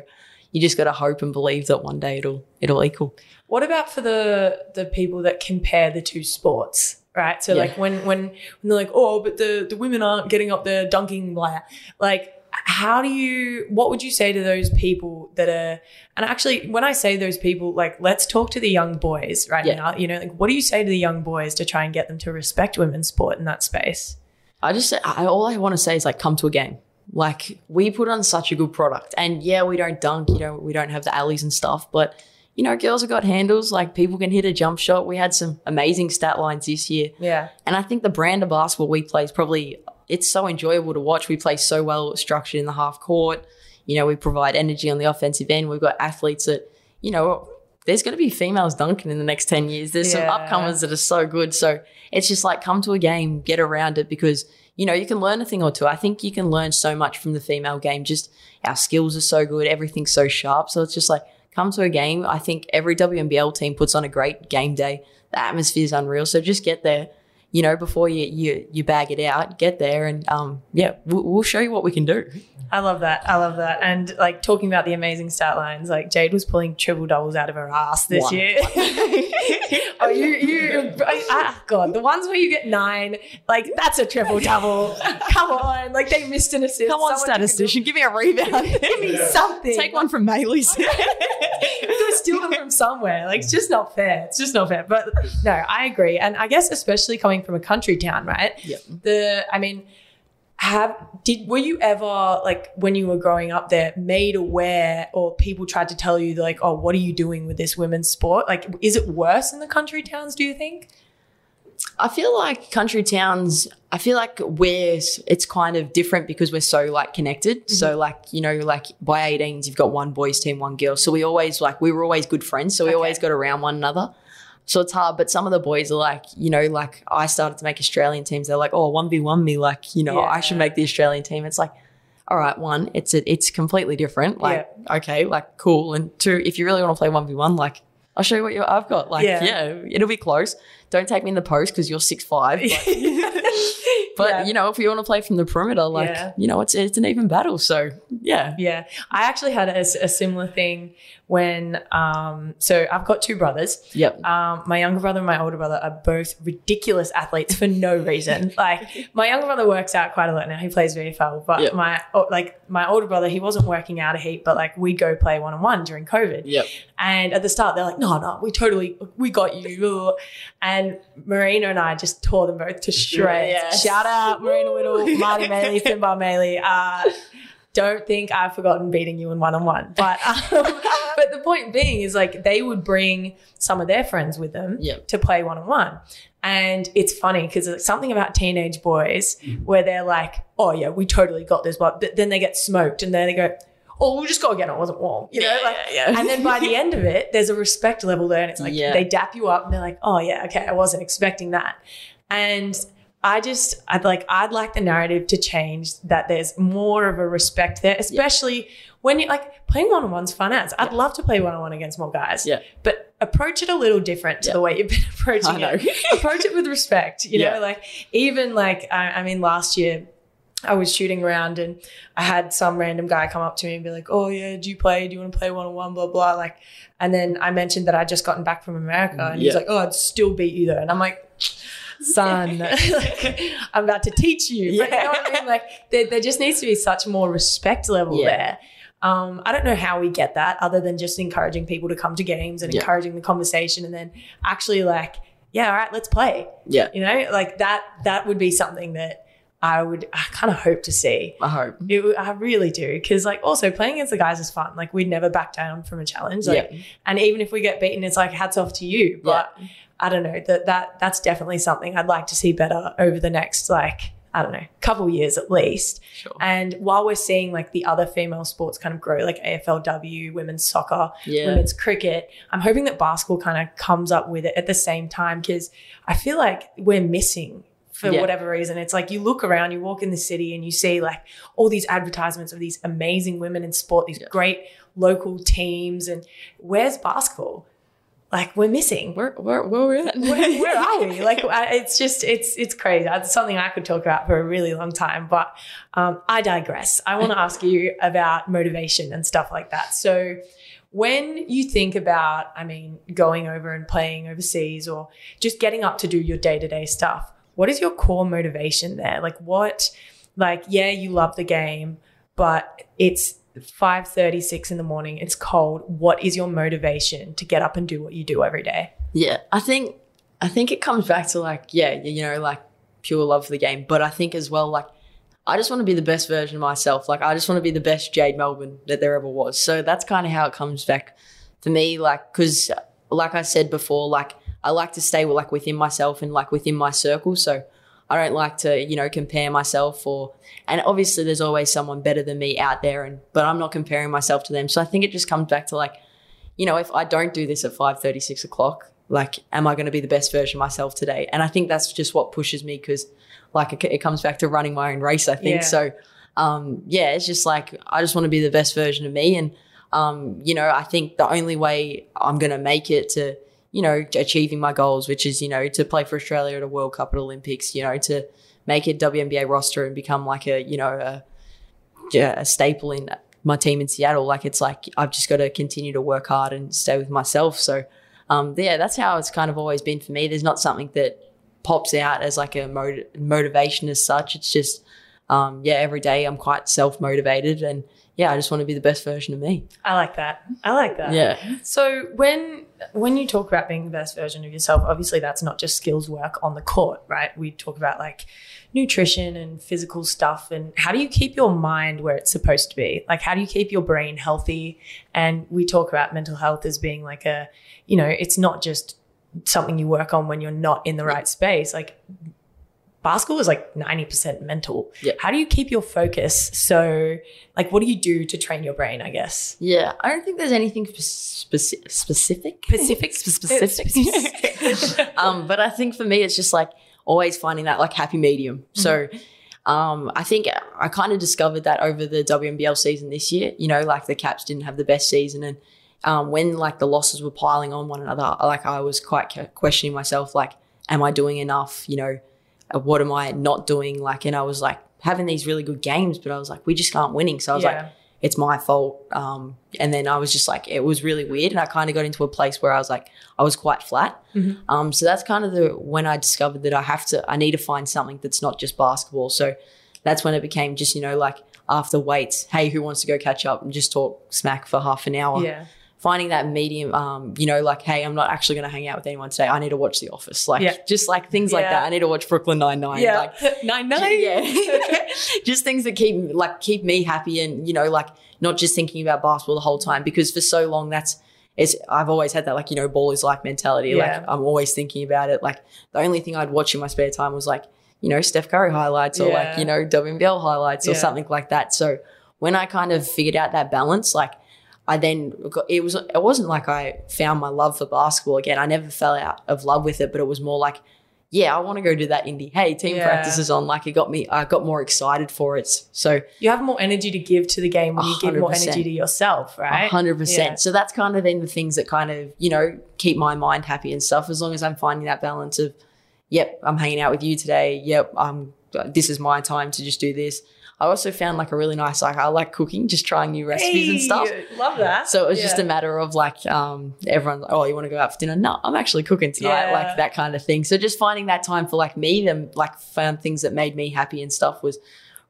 you just got to hope and believe that one day it'll it'll equal. What about for the the people that compare the two sports? Right. So Yeah. like when when when they're like, oh, but the the women aren't getting up there dunking, blah. Like, how do you? What would you say to those people that are? And actually, when I say those people, like, let's talk to the young boys right Yeah. now. You know, like, what do you say to the young boys to try and get them to respect women's sport in that space? I just I, all I want to say is like come to a game. Like we put on such a good product, and yeah, we don't dunk, you know, we don't have the alleys and stuff, but you know, girls have got handles. Like people can hit a jump shot. We had some amazing stat lines this year. Yeah. And I think the brand of basketball we play is probably it's so enjoyable to watch. We play so well structured in the half court. You know, we provide energy on the offensive end. We've got athletes that, you know, there's going to be females dunking in the next 10 years. There's Yeah. some upcomers that are so good. So it's just like come to a game, get around it because, you know, you can learn a thing or two. I think you can learn so much from the female game. Just our skills are so good. Everything's so sharp. So it's just like come to a game. I think every WNBL team puts on a great game day. The atmosphere is unreal. So just get there you know, before you you you bag it out, get there and um yeah, we'll, we'll show you what we can do. I love that. I love that. And like talking about the amazing stat lines, like Jade was pulling triple doubles out of her ass this One. year. (laughs) oh, you, you, (laughs) ah, God, the ones where you get nine, like that's a triple double. (laughs) Come on, like they missed an assist. Come on, Someone statistician, give me a rebound. Give me something. Take one from Maley's. to steal them from somewhere. Like it's just not fair. It's just not fair. But no, I agree. And I guess especially coming from a country town, right? Yep. The I mean, have did were you ever like when you were growing up there made aware or people tried to tell you like, oh, what are you doing with this women's sport? Like, is it worse in the country towns, do you think? I feel like country towns. I feel like we're it's kind of different because we're so like connected. Mm-hmm. So like you know like by 18s you've got one boys team, one girl. So we always like we were always good friends. So we Okay. always got around one another. So it's hard, but some of the boys are like, you know, like I started to make Australian teams. They're like, oh, one v one me, like, you know, I should make the Australian team. It's like, all right, one, it's a, it's completely different. Like, okay, like cool. And two, if you really want to play one v one, like, I'll show you what you I've got. Like, Yeah. yeah. it'll be close. Don't take me in the post because you're six five. (laughs) But, but Yeah. you know, if you want to play from the perimeter, like, Yeah. you know, it's it's an even battle. So yeah, Yeah, I actually had a, a similar thing when. Um, so I've got two brothers. yep. Um, my younger brother and my older brother are both ridiculous athletes for no reason. (laughs) like my younger brother works out quite a lot now. He plays VFL, but Yep. my like my older brother, he wasn't working out a heap, but like we'd go play one on one during COVID. Yep. And at the start, they're like, "No, no, we totally, we got you." And Marina and I just tore them both to shreds. Yes. Shout out Marina Whittle, Marty Maley, Finbar (laughs) Maley. Uh, don't think I've forgotten beating you in one on one. But um, (laughs) but the point being is like they would bring some of their friends with them Yep. to play one on one. And it's funny because it's something about teenage boys Mm-hmm. where they're like, oh yeah, we totally got this, but then they get smoked and then they go, oh, we'll just go again. It wasn't warm, you know. Yeah, like, yeah, yeah. And then by the (laughs) end of it, there's a respect level there, and it's like they dap you up and they're like, oh yeah, okay, I wasn't expecting that. And I just I'd like I'd like the narrative to change that there's more of a respect there, especially when you're like playing one on one's fun as. I'd love to play one on one against more guys. Yeah. But approach it a little different to the way you've been (laughs) approaching I know. it. approach it with respect. You know, like even like I, I mean last year I was shooting around and I had some random guy come up to me and be like, "Oh yeah, do you play? Do you want to play one on one?" Blah blah. Like, and then I mentioned that I'd just gotten back from America, and he's like, "Oh, I'd still beat you though," and I'm like. Son, like, (laughs) (laughs) I'm about to teach you. But you know what I mean? Like, there, there just needs to be such more respect level Yeah. there. Um, I don't know how we get that other than just encouraging people to come to games and Yeah. encouraging the conversation and then actually like, yeah, all right, let's play. Yeah. You know, like that, that would be something that I would I kind of hope to see. I hope. It, I really do. Cause like also playing against the guys is fun. Like we'd never back down from a challenge. Like, yeah. and even if we get beaten, it's like hats off to you. But I don't know that, that that's definitely something I'd like to see better over the next like, I don't know, couple years at least. Sure. And while we're seeing like the other female sports kind of grow, like AFLW, women's soccer, Yeah. women's cricket, I'm hoping that basketball kind of comes up with it at the same time because I feel like we're missing for Yeah. whatever reason. It's like you look around, you walk in the city and you see like all these advertisements of these amazing women in sport, these Yeah. great local teams. And where's basketball? Like we're missing Where, where, where are we where, where are we? Like, (laughs) it's just, it's, it's crazy. It's something I could talk about for a really long time, but um, I digress. I want to (laughs) ask you about motivation and stuff like that. So, when you think about, I mean, going over and playing overseas or just getting up to do your day to day stuff, what is your core motivation there? Like, what, like, yeah, you love the game, but it's 5.36 in the morning it's cold what is your motivation to get up and do what you do every day Yeah, I think I think it comes back to like yeah, you know, like pure love for the game. But I think as well, like I just want to be the best version of myself. Like I just want to be the best Jade Melbourne that there ever was. So that's kind of how it comes back for me. Like because like I said before, like I like to stay like within myself and like within my circle. So I don't like to you know compare myself or and obviously there's always someone better than me out there and but I'm not comparing myself to them. So I think it just comes back to like you know, if I don't do this at five thirty, six o'clock, like, am I going to be the best version of myself today? And I think that's just what pushes me because, like, it, it comes back to running my own race. I think Yeah. so. Um, yeah, it's just like I just want to be the best version of me, and um, you know, I think the only way I'm going to make it to, you know, achieving my goals, which is you know to play for Australia at a World Cup at Olympics, you know, to make it WNBA roster and become like a you know a, a staple in my team in Seattle. Like it's like I've just got to continue to work hard and stay with myself. So um, yeah, that's how it's kind of always been for me. There's not something that pops out as like a mot- motivation as such. It's just um, yeah, every day I'm quite self motivated and yeah, I just want to be the best version of me. I like that. I like that. Yeah, So when when you talk about being the best version of yourself, obviously that's not just skills work on the court, right? We talk about like nutrition and physical stuff and how do you keep your mind where it's supposed to be? Like how do you keep your brain healthy? And we talk about mental health as being like a, you know, it's not just something you work on when you're not in the right space. Like basketball is like 90% mental. Yeah. How do you keep your focus? So like what do you do to train your brain, I guess? yeah. I don't think there's anything speci- specific. Specific? (laughs) specific. (laughs) um, but I think for me, it's just like always finding that like happy medium. So um, I think I kind of discovered that over the WNBL season this year. You know, like the Caps didn't have the best season, and um, when like the losses were piling on one another, like I was quite questioning myself, like, am I doing enough? You know, what am I not doing? Like, and I was like having these really good games, but I was like, we just aren't winning. So I was Yeah. like, it's my fault. Um, and then I was just like, it was really weird. And I kind of got into a place where I was like, I was quite flat. Mhm. Um, so that's kind of the when I discovered that I have to, I need to find something that's not just basketball. So that's when it became just, you know, like after weights, hey, who wants to go catch up and just talk smack for half an hour? Yeah. Finding that medium, um, you know, like, hey, I'm not actually going to hang out with anyone today. I need to watch The Office. Like, Yeah. just like things like that. I need to watch Brooklyn Nine-Nine. Yeah. Like, (laughs) Nine-Nine. yeah. (laughs) (laughs) just things that keep like keep me happy and you know like not just thinking about basketball the whole time because for so long that's it's I've always had that like you know ball is life mentality Yeah. like I'm always thinking about it like the only thing I'd watch in my spare time was like you know Steph Curry highlights or Yeah. like you know WNBL highlights or something like that so when I kind of figured out that balance like I then got, it was it wasn't like I found my love for basketball again I never fell out of love with it but it was more like yeah, I want to go do that indie. Hey, team Yeah. practice is on. Like it got me, I got more excited for it. So You have more energy to give to the game when you give more energy to yourself, right? hundred percent. So that's kind of been the things that kind of you know keep my mind happy and stuff. As long as I'm finding that balance of, yep, I'm hanging out with you today. Yep, I'm. This is my time to just do this. I also found like a really nice like I like cooking, just trying new recipes and stuff. Love that. So it was just a matter of like um everyone's like, oh, you want to go out for dinner? No, I'm actually cooking tonight, Yeah. like that kind of thing. So just finding that time for like me, then like found things that made me happy and stuff was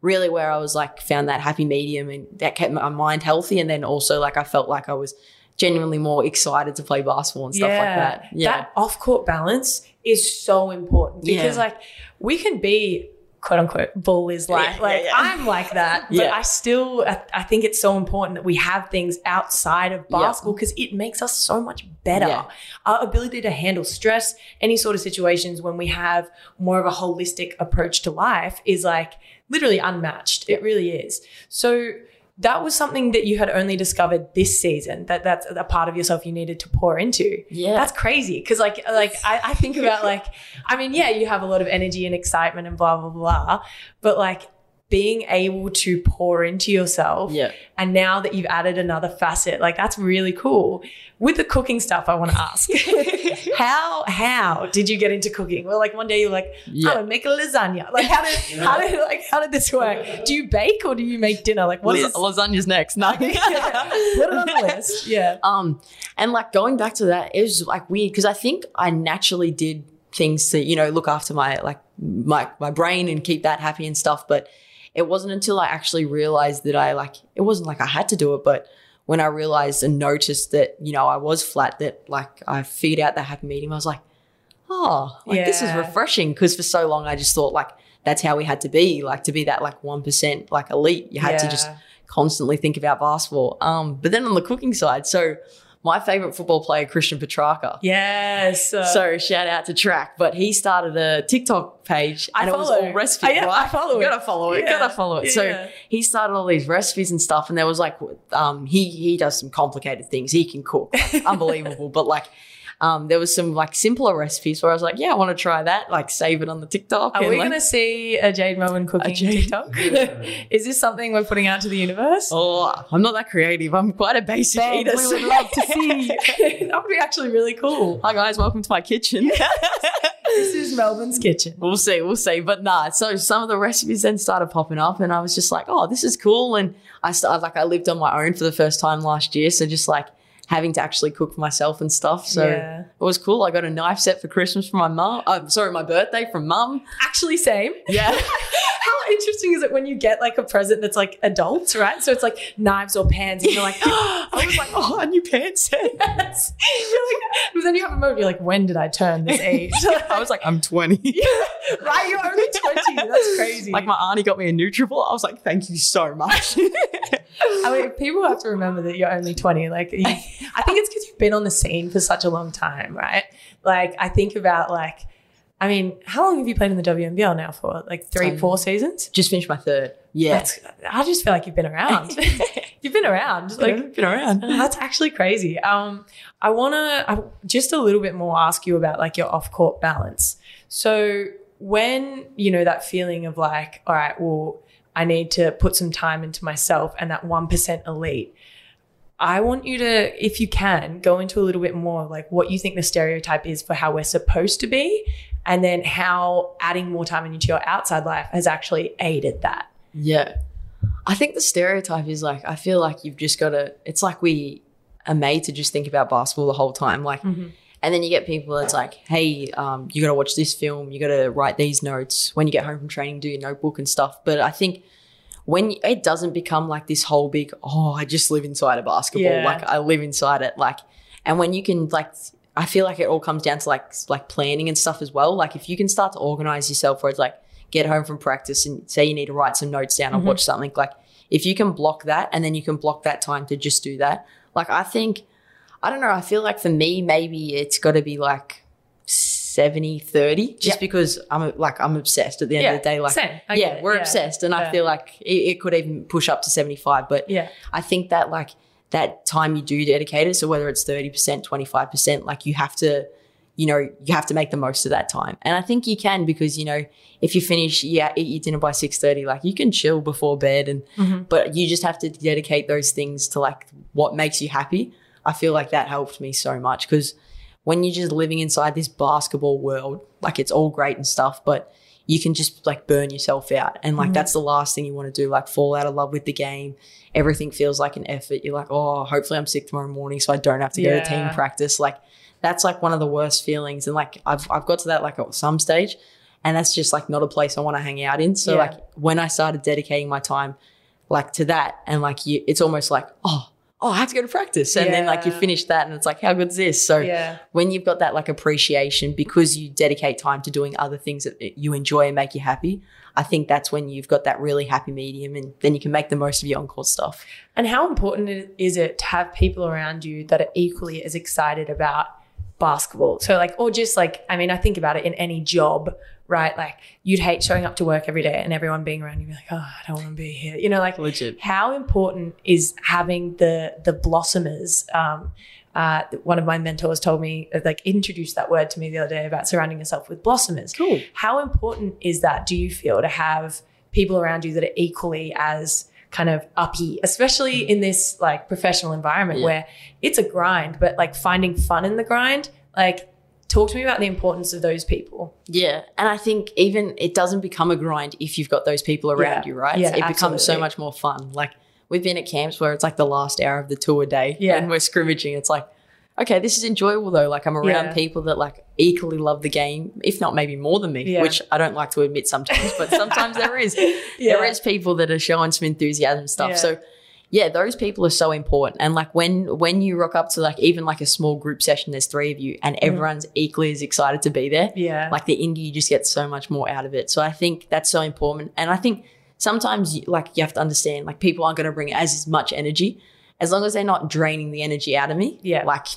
really where I was like found that happy medium and that kept my mind healthy. And then also like I felt like I was genuinely more excited to play basketball and stuff like that. Yeah. That off court balance is so important because Yeah. like we can be quote unquote bull is like Yeah, like yeah, yeah. I'm like that. But. I still I, I think it's so important that we have things outside of basketball because it makes us so much better. Our ability to handle stress any sort of situations when we have more of a holistic approach to life is like literally unmatched. It really is. So that was something that you had only discovered this season that that's a part of yourself you needed to pour into Yeah. that's crazy because like like I, I think about (laughs) like i mean yeah you have a lot of energy and excitement and blah blah blah but like being able to pour into yourself yeah. and now that you've added another facet like that's really cool with the cooking stuff i want to ask (laughs) (laughs) how how did you get into cooking well like one day you're like Yeah. i'm gonna make a lasagna like how did (laughs) how did like how did this work do you bake or do you make dinner like what is lasagna's next? No. (laughs) put it on the list yeah Um, and like going back to that, it was like weird because I think I naturally did things to you know look after my like my my brain and keep that happy and stuff. But it wasn't until I actually realized that I like it wasn't like I had to do it, but when I realized and noticed that you know I was flat, that like I figured out that happy medium, I was like, oh, like this is refreshing because for so long I just thought like that's how we had to be, like to be that like one percent like elite. You had to just constantly think about basketball. Um, but then on the cooking side, so my favorite football player, Christian Petracca. yes uh, So shout out to Track, but he started a TikTok page I and it was follow. all recipes. Oh, yeah, right? I follow You it. gotta follow it. Yeah. Gotta follow it. Yeah. So he started all these recipes and stuff, and there was like, um, he he does some complicated things. He can cook, like, (laughs) unbelievable. But like, um, there was some like simpler recipes where I was like, yeah, I want to try that. Like, save it on the TikTok. Are and, we like, going to see a Jade Melbourne cooking Jade- TikTok? (laughs) (laughs) Is this something we're putting out to the universe? Oh, I'm not that creative. I'm quite a basic Babe, eater. we would (laughs) love to see. that would be actually really cool. Hi guys, welcome to my kitchen. This is Melbourne's kitchen. we'll see, we'll see. But nah, so some of the recipes then started popping up, and I was just like, oh, this is cool. And I started like I lived on my own for the first time last year, so just like having to actually cook myself and stuff. So Yeah. It was cool. I got a knife set for Christmas from my mum. I'm sorry, my birthday from mum. Actually, same. Yeah. (laughs) How interesting is it when you get like a present that's like adults, right? So it's like knives or pans, and you're like, (laughs) oh, I was like, oh, a new pants set. (laughs) yes. You're like, but then you have a moment, you're like, when did I turn this age? I was like, I'm 20. right? You're only 20. That's crazy. Like my auntie got me a Nutribullet. I was like, thank you so much. I mean, people have to remember that you're only 20. Like, you, I think it's because you've been on the scene for such a long time, right? Like, I think about like, I mean, how long have you played in the WNBL now for? Like three, Um, four seasons? Just finished my third. Yeah. That's, I just feel like you've been around. (laughs) (laughs) you've been around. Like, you've been around. that's actually crazy. Um, I want to just a little bit more ask you about like your off court balance. So when you know that feeling of like, all right, well, I need to put some time into myself and that one percent elite. I want you to, if you can, go into a little bit more like what you think the stereotype is for how we're supposed to be, and then how adding more time into your outside life has actually aided that. Yeah. I think the stereotype is like, I feel like you've just got to, it's like we are made to just think about basketball the whole time. Like, Mm-hmm. and then you get people that's like, hey, um, you got to watch this film, you got to write these notes. When you get home from training, do your notebook and stuff. But I think when it doesn't become like this whole big, oh, I just live inside a basketball, Yeah. like I live inside it. Like, and when you can, like, I feel like it all comes down to like, like planning and stuff as well. Like, if you can start to organize yourself where it's like, get home from practice and say you need to write some notes down or mm-hmm. watch something, like, if you can block that and then you can block that time to just do that, like, I think, I don't know, I feel like for me, maybe it's got to be like, 70 30 just Yeah. because i'm like i'm obsessed at the end Yeah, of the day like yeah we're Yeah. obsessed and i feel like it, it could even push up to 75 but Yeah. i think that like that time you do dedicate it so whether it's 30% 25% like you have to you know, you have to make the most of that time. And I think you can because, you know, if you finish, yeah, eat your dinner by 6.30, like you can chill before bed and, Mm-hmm. but you just have to dedicate those things to like what makes you happy. I feel like that helped me so much because when you're just living inside this basketball world, like it's all great and stuff, but you can just like burn yourself out. And like mm-hmm. that's the last thing you want to do, like fall out of love with the game. Everything feels like an effort. You're like, oh, hopefully I'm sick tomorrow morning so I don't have to go to team practice. Like that's like one of the worst feelings. And like I've I've got to that like at some stage. And that's just like not a place I want to hang out in. So Yeah. like when I started dedicating my time like to that and like you it's almost like, oh, oh, I have to go to practice. And then like you finish that and it's like, how good's this? So Yeah. when you've got that like appreciation because you dedicate time to doing other things that you enjoy and make you happy, I think that's when you've got that really happy medium and then you can make the most of your on-court stuff. And how important is it to have people around you that are equally as excited about basketball? So, like, or just like, I mean, I think about it in any job, right? Like, you'd hate showing up to work every day and everyone being around you, be like, oh, I don't want to be here. You know, like, Legit. how important is having the the blossomers? Um, uh, one of my mentors told me, uh, like, introduced that word to me the other day about surrounding yourself with blossomers. Cool. How important is that, do you feel, to have people around you that are equally as kind of uppy, especially in this like professional environment Yeah. where it's a grind, but like finding fun in the grind? Like, talk to me about the importance of those people. Yeah. And I think even it doesn't become a grind if you've got those people around Yeah. you, right? Yeah, it becomes so much more fun. Like we've been at camps where it's like the last hour of the tour day Yeah. and we're scrimmaging. It's like, okay, this is enjoyable though. Like I'm around Yeah. people that like equally love the game, if not maybe more than me, Yeah. which I don't like to admit sometimes, but sometimes there is. (laughs) Yeah. There is people that are showing some enthusiasm stuff. So yeah, those people are so important. And like when when you rock up to like even like a small group session, there's three of you and mm. everyone's equally as excited to be there Yeah. like the indie you just get so much more out of it so i think that's so important and i think sometimes like you have to understand like people aren't going to bring as much energy as long as they're not draining the energy out of me Yeah. like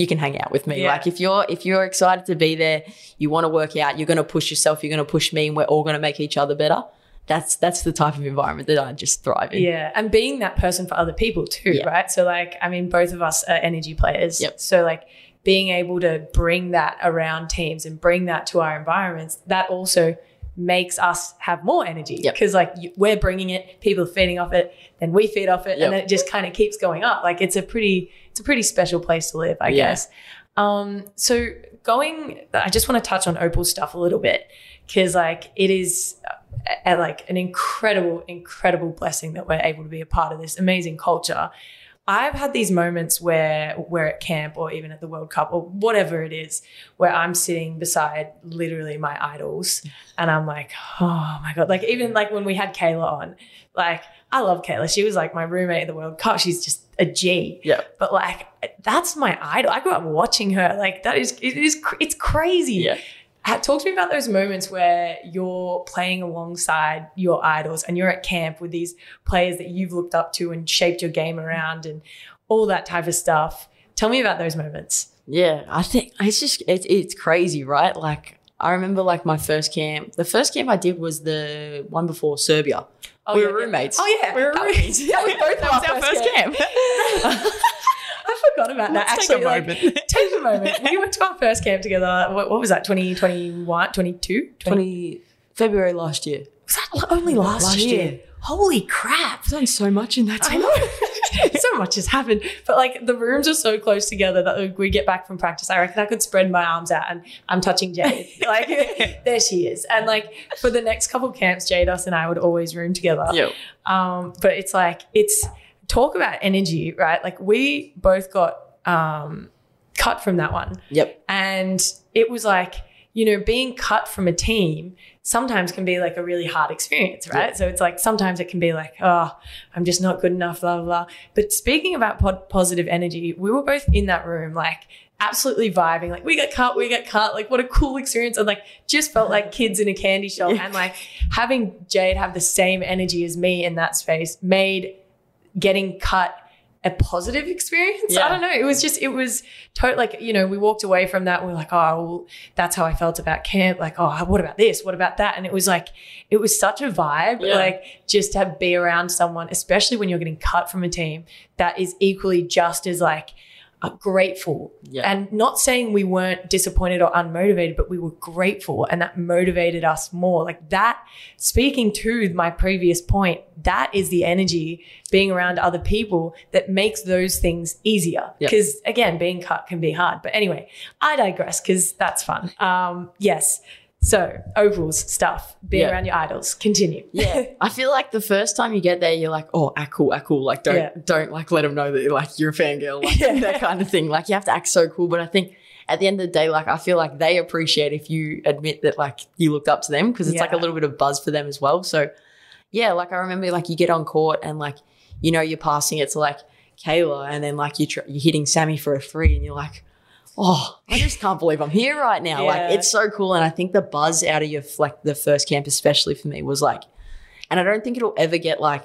you can hang out with me Yeah. like if you're if you're excited to be there you want to work out you're going to push yourself you're going to push me and we're all going to make each other better that's that's the type of environment that i just thrive in Yeah, and being that person for other people too, Yeah. right? So like, I mean, both of us are energy players. Yep. So like, being able to bring that around teams and bring that to our environments, that also makes us have more energy Yep. because like we're bringing it, people are feeding off it, then we feed off it, Yep. and then it just kind of keeps going up. Like it's a pretty, it's a pretty special place to live, I Yeah. guess. Um, so going, I just want to touch on Opal stuff a little bit because like it is like an incredible, incredible blessing that we're able to be a part of this amazing culture. I've had these moments where we're at camp or even at the World Cup or whatever it is, where I'm sitting beside literally my idols and I'm like, oh my God. Like even like when we had Kayla on, like I love Kayla. She was like my roommate at the World Cup. She's just a G. yeah But like that's my idol. I grew up watching her. Like that is it is it's crazy. yeah Talk to me about those moments where you're playing alongside your idols and you're at camp with these players that you've looked up to and shaped your game around and all that type of stuff. Tell me about those moments. Yeah, I think it's just it's it's crazy, right? Like I remember like my first camp. The first camp I did was the one before Serbia. Oh, we yeah, were yeah. roommates. Oh yeah, we were roommates. (laughs) yeah, we both of That our was our first first camp. (laughs) I forgot about that. Let's take Actually, a like, moment. take a moment. (laughs) We went to our first camp together. What, what was that? 2021, 22? 20, Twenty February last year. was that only last, Last year? year. Holy crap. I've done so much in that know. (laughs) (laughs) so much has happened. But like the rooms are so close together that like, we get back from practice. I reckon I could spread my arms out and I'm touching Jade. Like there she is. And like for the next couple camps, Jade, us and I would always room together. Yep. Um, but it's like it's talk about energy, right? Like we both got um cut from that one. Yep. And it was like, you know, being cut from a team sometimes can be like a really hard experience, right? Yeah. So it's like sometimes it can be like, oh, I'm just not good enough, blah, blah, blah. But speaking about pod- positive energy, we were both in that room, like absolutely vibing. Like, we got cut, we got cut. Like, what a cool experience. And like, just felt like (laughs) kids in a candy shop. Yeah. And like, having Jade have the same energy as me in that space made getting cut a positive experience. Yeah. I don't know. It was just, it was totally like, you know, we walked away from that. We are like, oh, well, that's how I felt about camp. Like, oh, what about this? What about that? And it was like, it was such a vibe, Yeah. like just to be around someone, especially when you're getting cut from a team that is equally just as like, uh, grateful Yeah. and not saying we weren't disappointed or unmotivated, but we were grateful and that motivated us more. Like that, speaking to my previous point, that is the energy being around other people that makes those things easier. Yeah. Because again, being cut can be hard. But anyway, I digress because that's fun. Um, yes. So, Opals stuff, being Yeah. around your idols. Continue. Yeah, (laughs) I feel like the first time you get there, you're like, oh, act cool, act cool. Like, don't Yeah. don't like let them know that you're like you're a fangirl, like (laughs) Yeah. that kind of thing. Like, you have to act so cool. But I think at the end of the day, like, I feel like they appreciate if you admit that like you looked up to them because it's like a little bit of buzz for them as well. So, yeah, like I remember like you get on court and like you know you're passing it to like Kayla, and then like you tr- you're hitting Sammy for a three, and you're like. Oh, I just can't believe I'm here right now. Yeah. Like it's so cool. And I think the buzz out of your like the first camp, especially for me, was like and I don't think it'll ever get like,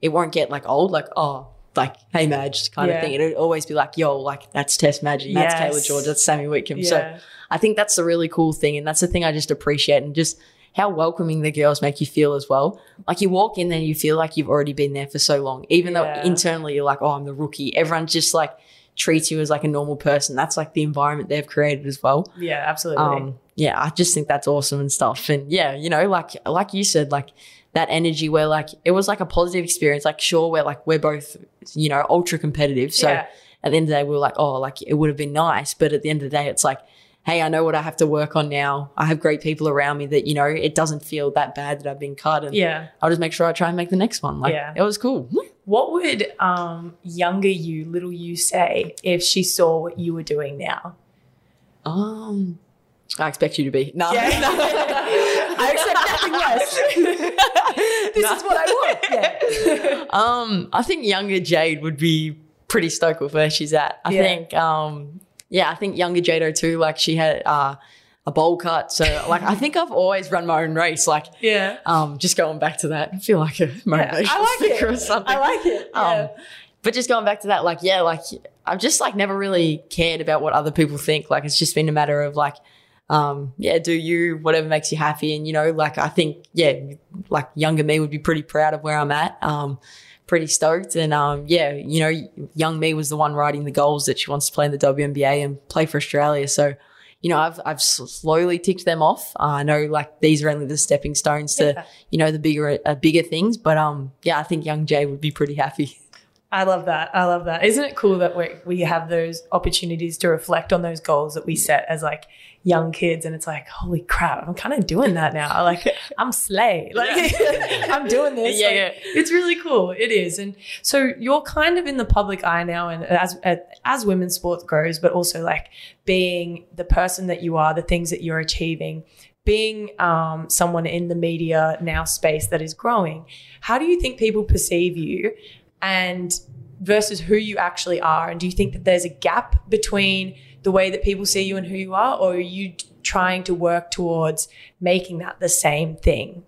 it won't get like old, like, oh, like, hey, Madge kind Yeah. of thing. It'll always be like, yo, like, that's Tess Madgen, that's Yes. Kayla George, that's Sammy Whitcomb. So I think that's the really cool thing. And that's the thing I just appreciate and just how welcoming the girls make you feel as well. Like you walk in there, you feel like you've already been there for so long, even Yeah. though internally you're like, oh, I'm the rookie. Everyone's just like treats you as like a normal person. That's like the environment they've created as well Yeah, absolutely. um yeah i just think that's awesome and stuff and yeah you know like like you said like that energy where like it was like a positive experience like sure we're like we're both you know ultra competitive so Yeah. at the end of the day we were like oh like it would have been nice but at the end of the day it's like hey i know what i have to work on now i have great people around me that you know it doesn't feel that bad that i've been cut and yeah. i'll just make sure i try and make the next one like Yeah. it was cool What would um, younger you, little you, say if she saw what you were doing now? um i expect you to be no, Yeah. (laughs) no. (laughs) I accept nothing less. this is what I want. Yeah. (laughs) Um, I think younger Jade would be pretty stoked with where she's at. I Yeah. think, um, yeah, I think younger Jado too. Like she had uh, a bowl cut, so like I think I've always run my own race. Like, Yeah. um, just going back to that, I feel like a Yeah. motivational I like it. or something. I like it. Yeah. Um, but just going back to that, like, yeah, like I've just like never really cared about what other people think. Like, it's just been a matter of like, um, yeah, do you whatever makes you happy, and you know, like I think, yeah, like younger me would be pretty proud of where I'm at. Um, pretty stoked, and um, yeah, you know, young me was the one writing the goals that she wants to play in the WNBA and play for Australia. So. You know, I've I've slowly ticked them off. Uh, I know, like these are only the stepping stones to, Yeah. you know, the bigger uh, bigger things. But um, yeah, I think young Jay would be pretty happy. I love that. I love that. Isn't it cool that we we have those opportunities to reflect on those goals that we set as like young kids, and it's like, holy crap, I'm kind of doing that now. (laughs) Like I'm slay. Like (laughs) I'm doing this. Yeah, Like, yeah. It's really cool. It is, and so you're kind of in the public eye now, and as as women's sports grows, but also like being the person that you are, the things that you're achieving. Being um, someone in the media now space that is growing, how do you think people perceive you and versus who you actually are? And do you think that there's a gap between the way that people see you and who you are, or are you trying to work towards making that the same thing?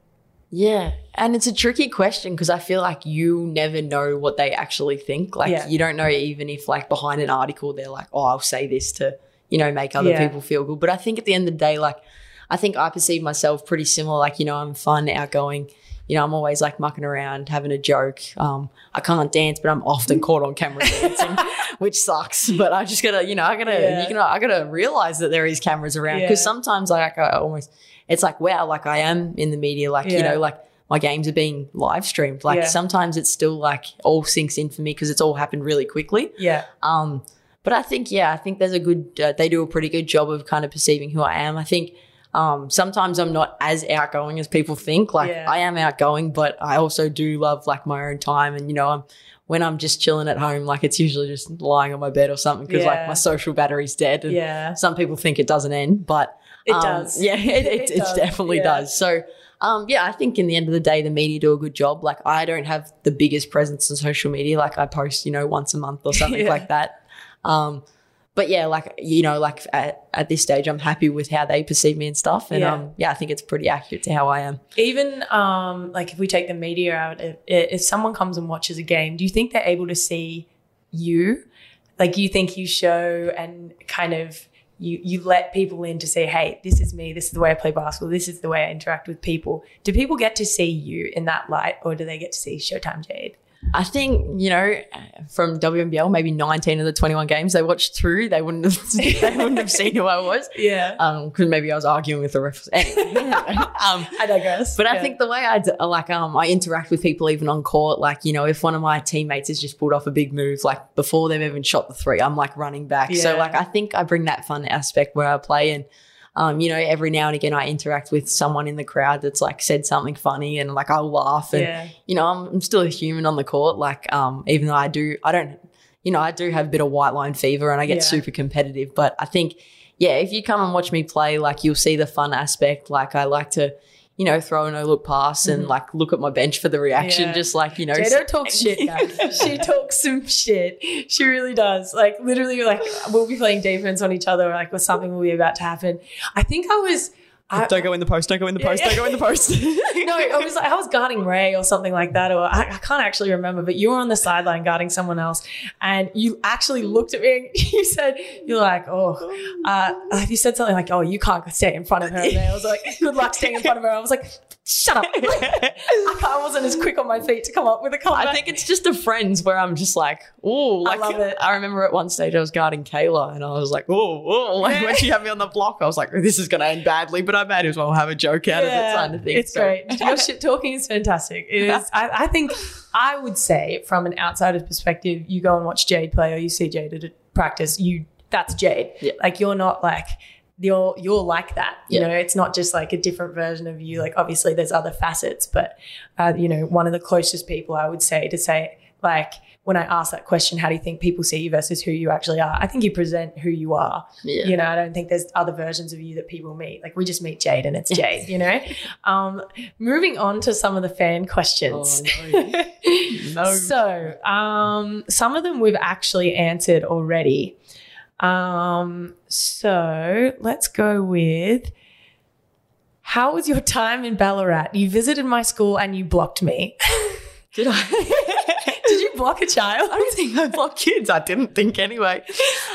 Yeah. And it's a tricky question because I feel like you never know what they actually think. Like Yeah. you don't know even if like behind an article they're like, oh, I'll say this to, you know, make other Yeah. people feel good. But I think at the end of the day, like I think I perceive myself pretty similar. Like, you know, I'm fun, outgoing. You know, I'm always like mucking around, having a joke. Um, I can't dance, but I'm often caught on camera (laughs) dancing, which sucks. But I just gotta, you know, I gotta, Yeah. you know, I gotta realize that there is cameras around because Yeah. sometimes like I almost, it's like wow, like I am in the media, like you know, like my games are being live streamed. Like Yeah. sometimes it's still like all sinks in for me because it's all happened really quickly. Yeah. Um, but I think yeah, I think there's a good. Uh, they do a pretty good job of kind of perceiving who I am. I think. Um, sometimes I'm not as outgoing as people think. Like Yeah. I am outgoing, but I also do love like my own time. And you know, I'm when I'm just chilling at home, like it's usually just lying on my bed or something because Yeah. like my social battery's dead. And Yeah. some people think it doesn't end, but It um, does. Yeah, (laughs) it, it, It it, definitely yeah. does. So, um, yeah, I think in the end of the day, the media do a good job. Like, I don't have the biggest presence on social media. Like, I post, you know, once a month or something (laughs) Yeah. like that. Um, but yeah, like you know, like at, at this stage, I'm happy with how they perceive me and stuff. And Yeah. um, yeah, I think it's pretty accurate to how I am. Even um, like if we take the media out, if, if someone comes and watches a game, do you think they're able to see you? Like you think you show and kind of you you let people in to say, hey, this is me. This is the way I play basketball. This is the way I interact with people. Do people get to see you in that light, or do they get to see Showtime Jade? I think, you know, from WNBL, maybe 19 of the 21 games they watched through, they wouldn't have (laughs) they wouldn't have seen who I was. Yeah. Um, because maybe I was arguing with the refs. (laughs) Anyway, um, I digress. but I think the way I d- like um I interact with people even on court, like you know, if one of my teammates has just pulled off a big move, like before they've even shot the three, I'm like running back. So like I think I bring that fun aspect where I play and. Um, you know, every now and again, I interact with someone in the crowd that's like said something funny, and like I'll laugh, and Yeah. you know, I'm, I'm still a human on the court. Like, um, even though I do, I don't, you know, I do have a bit of white line fever, and I get Yeah. super competitive. But I think, yeah, if you come and watch me play, like you'll see the fun aspect. Like I like to, you know, throw a no look pass and mm-hmm. like look at my bench for the reaction. Yeah. Just like you know, Jado talks shit, guys. (laughs) she talks some shit. She really does. Like literally, like we'll be playing defense on each other, like or something will be about to happen. I think I was. I, Don't go in the post. Don't go in the post. Don't go in the post. (laughs) (laughs) no, I was like I was guarding Ray or something like that, or I, I can't actually remember. But you were on the sideline guarding someone else, and you actually looked at me and (laughs) you said, "You're like, oh, uh, uh, you said something like, oh, you can't stay in front of her." And I was like, "Good luck staying in front of her." I was like, "Shut up!" (laughs) I, wasn't as quick on my feet to come up with a comment. I think it's just a friends where I'm just like, oh, like love it. I remember at one stage I was guarding Kayla and I was like, oh, oh, like when she had me on the block, I was like, this is going to end badly, but I might as well have a joke out of it, kind of thing. It's So- great. Your shit (laughs) talking is fantastic. It is. I, I think I would say from an outsider's perspective, you go and watch Jade play, or you see Jade at a practice. You that's Jade. Yeah. Like you're not like you're you're like that. You Yeah. know, it's not just like a different version of you. Like obviously there's other facets, but uh, you know, one of the closest people I would say to say like. When I ask that question, how do you think people see you versus who you actually are? I think you present who you are. Yeah. You know, I don't think there's other versions of you that people meet. Like we just meet Jade and it's Jade, you know? Um, moving on to some of the fan questions. Oh, No. (laughs) So, um, some of them we've actually answered already. Um, so let's go with how was your time in Ballarat? You visited my school and you blocked me. (laughs) Did I? (laughs) Did you block a child? I don't think I block kids. I didn't think anyway.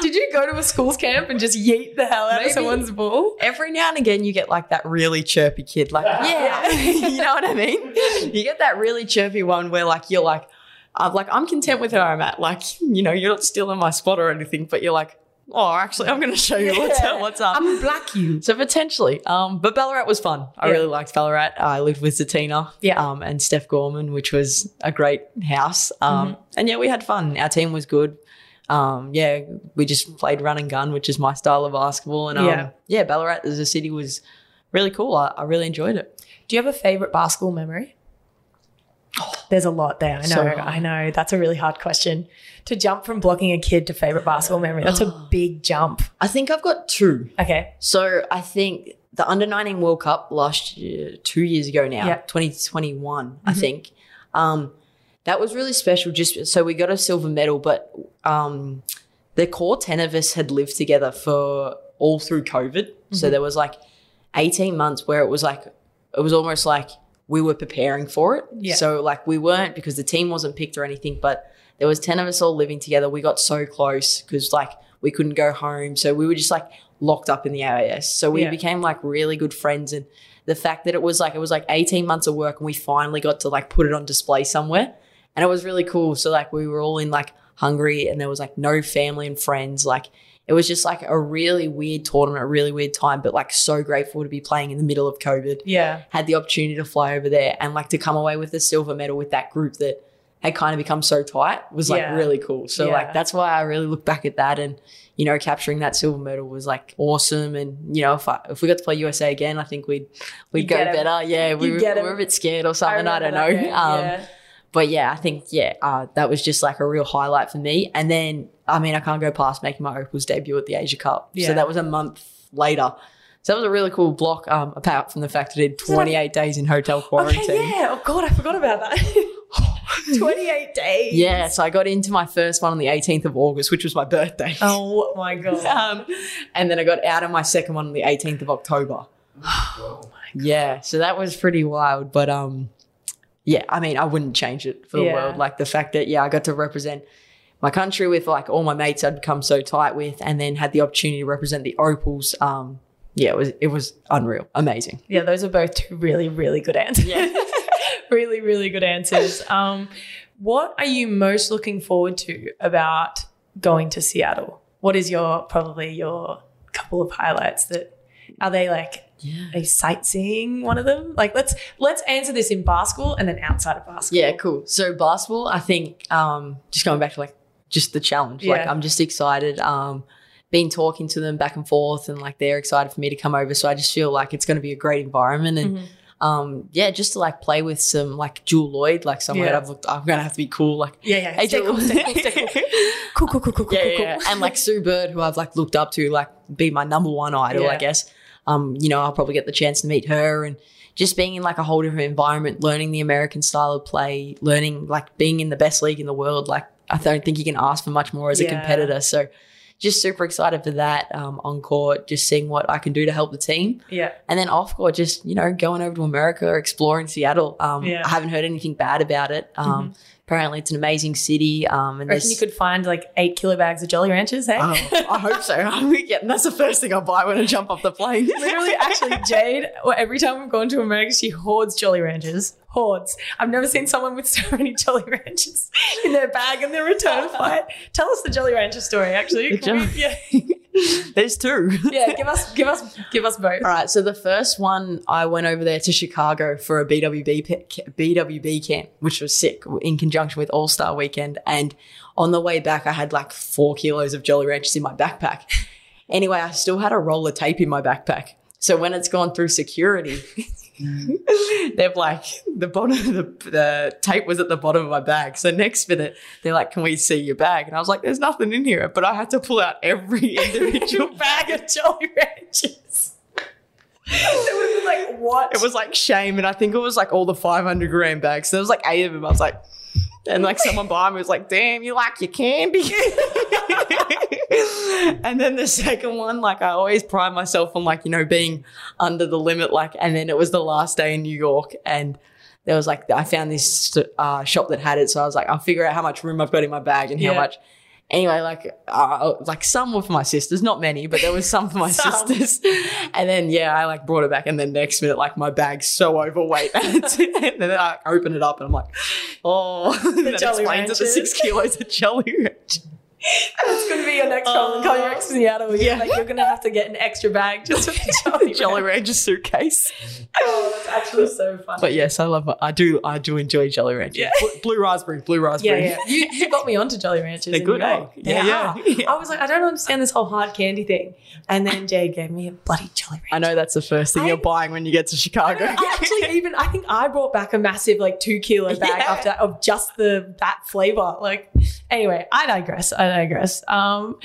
Did you go to a schools camp and just yeet the hell out Maybe. of someone's ball? Every now and again, you get like that really chirpy kid, like, (laughs) yeah, you know what I mean? You get that really chirpy one where like you're like, I'm like, I'm content with where I'm at. Like, you know, you're not stealing my spot or anything, but you're like, oh, actually, I'm going to show you what's, Yeah. what's up. I'm black you. so potentially, um, but Ballarat was fun. I Yeah. really liked Ballarat. I lived with Zatina, Yeah. um, and Steph Gorman, which was a great house. Um, Mm-hmm. and yeah, we had fun. Our team was good. Um, yeah, we just played run and gun, which is my style of basketball. And um, Yeah. yeah. Ballarat as a city was really cool. I, I really enjoyed it. Do you have a favorite basketball memory? There's a lot there. I know. So. I know. That's a really hard question. To jump from blocking a kid to favorite basketball memory, that's a (gasps) big jump. I think I've got two. Okay. So I think the under 19 World Cup last year, two years ago now, Yeah. 2021, I think. Um, that was really special. Just so we got a silver medal, but um, the core 10 of us had lived together for all through COVID. So there was like 18 months where it was like, it was almost like we were preparing for it. Yeah. So like we weren't because the team wasn't picked or anything, but there was 10 of us all living together. We got so close because like we couldn't go home. So we were just like locked up in the AIS. So we Yeah. became like really good friends. And the fact that it was like, it was like 18 months of work and we finally got to like put it on display somewhere. And it was really cool. So like we were all in like Hungary and there was like no family and friends. Like it was just like a really weird tournament, a really weird time, but like so grateful to be playing in the middle of COVID Yeah. had the opportunity to fly over there and like to come away with a silver medal with that group that had kind of become so tight was like Yeah. really cool. So Yeah. like that's why I really look back at that and you know capturing that silver medal was like awesome and you know if I, if we got to play USA again I think we'd we'd You'd go better. Yeah, we You'd were, get we were a bit scared or something. I, don't know. Um, yeah. But yeah, I think yeah, uh, that was just like a real highlight for me. And then I mean, I can't go past making my Opals debut at the Asia Cup. Yeah. So that was a month later. So that was a really cool block. Um, apart from the fact that I did 28 days in hotel quarantine. Okay, yeah. Oh God, I forgot about that. (laughs) 28 days. Yeah, so I got into my first one on the 18th of August, which was my birthday. Oh my God. (laughs) Um, and then I got out of my second one on the 18th of October. Oh my god. yeah, so that was pretty wild. But um, yeah, I mean, I wouldn't change it for the Yeah. world. Like the fact that yeah, I got to represent my country with like all my mates I'd become so tight with, and then had the opportunity to represent the Opals. Um, yeah, it was it was unreal, amazing. Yeah, those are both two really, really good answers. Yeah. (laughs) really, really good answers. Um, What are you most looking forward to about going to Seattle? What is your probably your couple of highlights that are they like Yeah. a sightseeing one of them? Like let's let's answer this in basketball and then outside of basketball. Yeah, cool. So basketball, I think um just going back to like just the challenge. Like I'm just excited. Um been talking to them back and forth and like they're excited for me to come over. So I just feel like it's gonna be a great environment and Mhm. um yeah, just to like play with some like Jewel Lloyd, like someone Yeah. that I've looked I'm gonna have to be cool. Like Yeah, yeah. Hey, Stay cool, stay cool, stay cool. (laughs) Cool, cool, cool, cool, cool, yeah, cool, yeah, cool. and like Sue Bird, who I've like looked up to, like be my number one idol, Yeah. I guess. Um, you know, I'll probably get the chance to meet her and just being in like a whole different environment, learning the American style of play, learning like being in the best league in the world. Like I don't think you can ask for much more as a competitor. So just super excited for that. Um, on court, just seeing what I can do to help the team. Yeah. And then off court, just, you know, going over to America, exploring Seattle. Um, Yeah. Mm-hmm. I haven't heard anything bad about it. Um, apparently it's an amazing city. Um, and I reckon you could find like eight kilo bags of Jolly Ranchers, hey? Oh, I hope so. (laughs) yeah, that's the first thing I'll buy when I jump off the plane. Literally, actually, Jade, well, every time we've gone to America, she hoards Jolly Ranchers. Hoards. I've never seen someone with so many (laughs) Jolly Ranchers in their bag in their return (laughs) flight. Tell us the Jolly Rancher story, actually. We- yeah. (laughs) There's two. yeah, give us, give us, give us both. All right. So the first one, I went over there to Chicago for a BWB BWB camp, which was sick in conjunction with All Star Weekend. And on the way back, I had like four kilos of Jolly Ranchers in my backpack. Anyway, I still had a roll of tape in my backpack. So when it's gone through security, they've like the bottom of the, the tape was at the bottom of my bag. So next minute, they're like, "Can we see your bag?" And I was like, "There's nothing in here," but I had to pull out every (laughs) individual bag of Jolly Ranchers. it been like, what? It was like shame, and I think it was like all the 500 gram bags. So there was like eight of them. I was like, and like someone behind me was like, "Damn, you like your candy." (laughs) and then the second one, like I always pride myself on like you know being under the limit. Like, and then it was the last day in New York, and there was like I found this uh, shop that had it, so I was like, I'll figure out how much room I've got in my bag and how much. Anyway, like uh, like some were for my sisters, not many, but there was some for my (laughs) Some. sisters. (laughs) And then yeah, I like brought it back, and then next minute, like my bag's so overweight, (laughs) and, then I open it up, and I'm like, oh, that Jolly explains it. The six kilos of jelly. Ranchers. That's going to be your next problem. Call your ex Seattle. Yeah. Like, you're going to have to get an extra bag just for the (laughs) Jolly, Jolly Rancher. Suitcase. Oh, that's actually so funny. But yes, I love. I do. I do enjoy Jolly Rancher. Yeah. Blue, blue raspberry. Blue raspberry. yeah. You, you got me onto Jolly Ranchers. They're good, eh? Yeah, They yeah, (laughs) yeah. I was like, I don't understand this whole hard candy thing. And then Jay gave me a bloody Jolly Rancher. I know that's the first thing I- you're buying when you get to Chicago. I actually (laughs) even I think I brought back a massive like two kilo bag Yeah. after of just the that flavor. Like anyway, I digress. I digress. Um,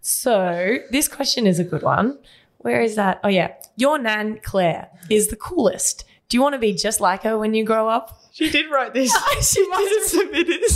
so this question is a good one. Where is that? Oh yeah, your nan Claire is the coolest. Do you want to be just like her when you grow up? she did write this. (laughs) she must have submitted it.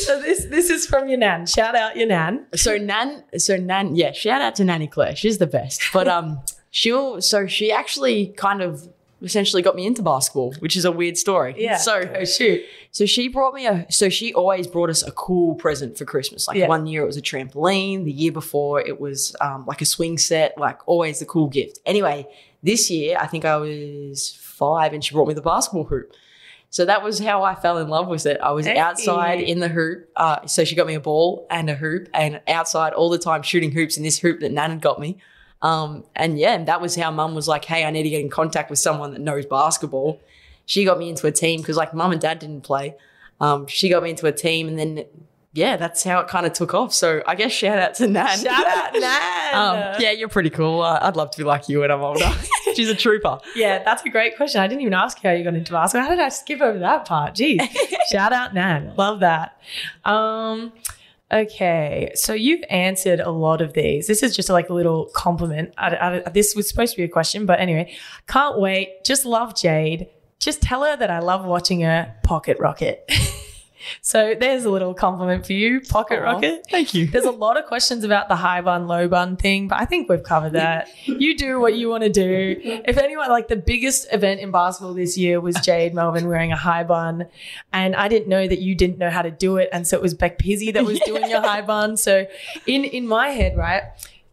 So this this is from your nan. Shout out your nan. So Nan, so Nan, yeah, shout out to Nanny Claire. She's the best. But um, she'll so she actually kind of essentially got me into basketball, which is a weird story. Yeah. So oh shoot. so she brought me a so she always brought us a cool present for Christmas. Like Yeah. one year it was a trampoline, the year before it was um, like a swing set, like always a cool gift. Anyway, this year I think I was five and she brought me the basketball hoop. So that was how I fell in love with it. I was Hey. outside in the hoop. Uh, so she got me a ball and a hoop and outside all the time shooting hoops in this hoop that Nan had got me. Um, and yeah, and that was how mum was like, hey, I need to get in contact with someone that knows basketball. She got me into a team because like mum and dad didn't play. Um, she got me into a team and then, yeah, that's how it kind of took off. So I guess shout out to Nan. Shout out (laughs) nan. Um, yeah, you're pretty cool. Uh, I'd love to be like you when I'm older. (laughs) She's a trooper. Yeah, that's a great question. I didn't even ask you how you got into basketball. How did I skip over that part? Geez. (laughs) Shout out Nan. Love that. Um, okay, so you've answered a lot of these. This is just like a little compliment. I, I- this was supposed to be a question, but anyway, can't wait. Just love Jade. Just tell her that I love watching her pocket rocket. (laughs) so there's a little compliment for you, pocket Aw, rocket. Thank you. There's a lot of questions about the high bun, low bun thing, but I think we've covered that. You do what you want to do. (laughs) If anyone, like the biggest event in basketball this year was Jade Melbourne wearing a high bun. And I didn't know that you didn't know how to do it. And so it was Beck Pizzey that was (laughs) doing your high bun. So in, in my head, right?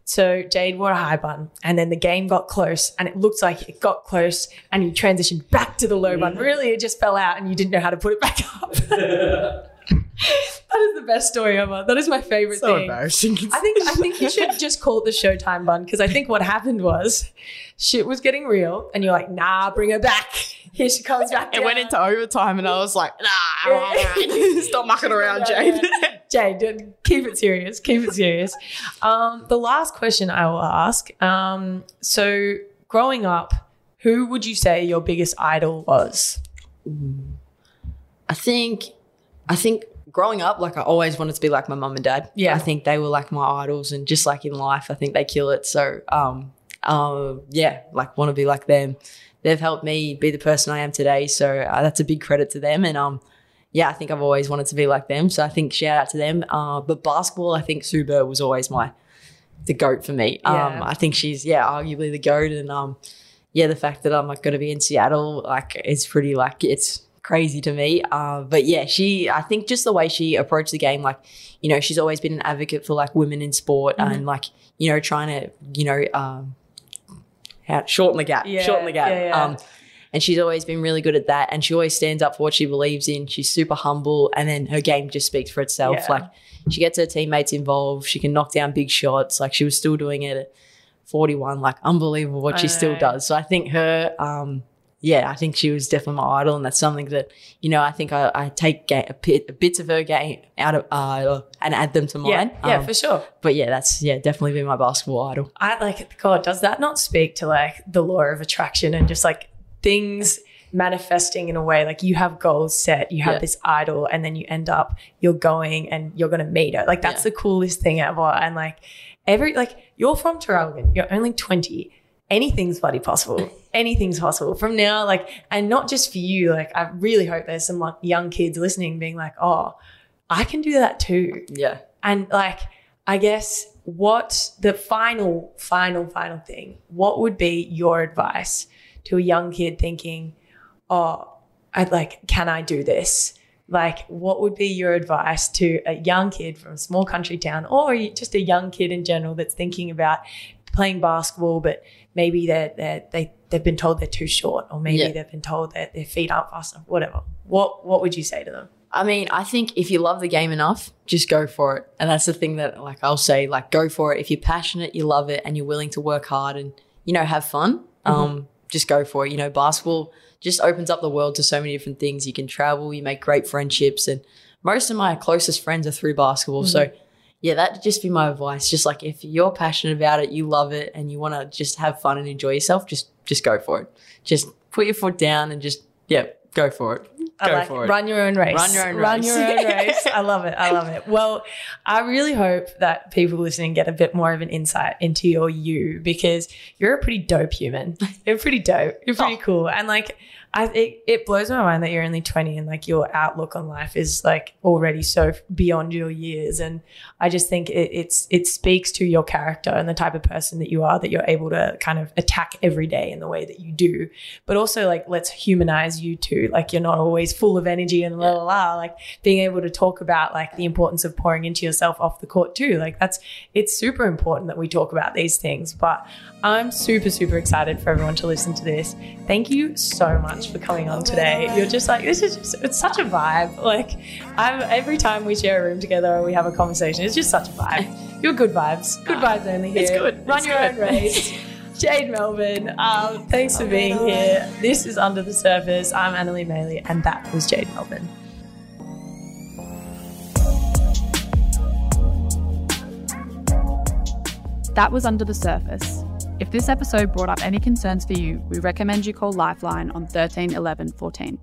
So Jade wore a high bun, and then the game got close, and it looked like it got close, and you transitioned back to the low bun. Really, it just fell out, and you didn't know how to put it back up. that is the best story ever. That is my favorite So thing. embarrassing. I think I think you should just call it the Showtime bun because I think what happened was shit was getting real, and you're like, nah, bring her back. Here she comes back. It went into overtime, and I was like, nah, (laughs) stop mucking around, Jade. (laughs) Jade, keep it serious. Keep it serious. Um, the last question I will ask. Um, so, growing up, who would you say your biggest idol was? I think, I think growing up, like I always wanted to be like my mum and dad. Yeah. I think they were like my idols, and just like in life, I think they kill it. So, um, uh, yeah, like want to be like them. They've helped me be the person I am today. So uh, that's a big credit to them. And um, yeah, I think I've always wanted to be like them. So I think shout out to them. Uh, but basketball, I think Sue Bird was always my the goat for me. Yeah. Um, I think she's yeah, arguably the goat. And um, yeah, the fact that I'm like going to be in Seattle, like, it's pretty like it's crazy to me. Uh, but yeah, she, I think just the way she approached the game, like, you know, she's always been an advocate for like women in sport Mm-hmm. and like, you know, trying to, you know, um, how, shorten the gap, Yeah, shorten the gap. yeah, yeah. Um, and she's always been really good at that. And she always stands up for what she believes in. She's super humble. And then her game just speaks for itself. Like she gets her teammates involved. She can knock down big shots. Like she was still doing it at 41. Like unbelievable what I she still does. So I think her, um, yeah, I think she was definitely my idol. And that's something that, you know, I think I, I take ga- a bit, bits of her game out of, uh, and add them to mine. yeah, Um, for sure. but yeah, that's, yeah, definitely been my basketball idol. I like God. Does that not speak to like the law of attraction and just like things manifesting in a way like you have goals set, you have Yeah. this idol, and then you end up you're going and you're gonna meet her. Like that's Yeah. the coolest thing ever. And like every like you're from Traralgon, you're only twenty. Anything's bloody possible. (laughs) Anything's possible from now. Like, and not just for you. Like, I really hope there's some like young kids listening, being like, "Oh, I can do that too." Yeah. And like, I guess what the final, final, final thing, what would be your advice to a young kid thinking, oh, I'd like, can I do this? Like, what would be your advice to a young kid from a small country town or just a young kid in general that's thinking about playing basketball, but maybe they're, they're, they, they've been told they're too short or maybe Yeah. they've been told that their feet aren't fast enough, whatever. What, what would you say to them? I mean, I think if you love the game enough, just go for it. And that's the thing that like I'll say, like go for it. If you're passionate, you love it and you're willing to work hard and, you know, have fun, um, just go for it. You know, basketball just opens up the world to so many different things. You can travel, you make great friendships and most of my closest friends are through basketball. So yeah, that'd just be my advice. Just like if you're passionate about it, you love it and you want to just have fun and enjoy yourself, just just go for it. Just put your foot down and just yeah, go for it. I Go like for it. it. Run your own race. Run your own Run race. your own (laughs) race. I love it. I love it. Well, I really hope that people listening get a bit more of an insight into your you because you're a pretty dope human. (laughs) You're pretty dope. You're pretty Oh. cool. And like, I it, it blows my mind that you're only 20 and like your outlook on life is like already so beyond your years. And I just think it, it's it speaks to your character and the type of person that you are that you're able to kind of attack every day in the way that you do. But also like let's humanize you too. Like you're not always full of energy and la la la. Like being able to talk about like the importance of pouring into yourself off the court too. Like that's it's super important that we talk about these things. But I'm super super excited for everyone to listen to this. Thank you so much for coming on today. You're just like this is just, it's such a vibe. Like I'm every time we share a room together or we have a conversation, it's just such a vibe. You're good vibes. Good vibes only here. It's good. Run It's your good. own (laughs) race. Jade Melbourne, um, thanks for being here. This is Under the Surface. I'm Anneli Maley, and that was Jade Melbourne. That was Under the Surface. If this episode brought up any concerns for you, we recommend you call Lifeline on 13 11 14.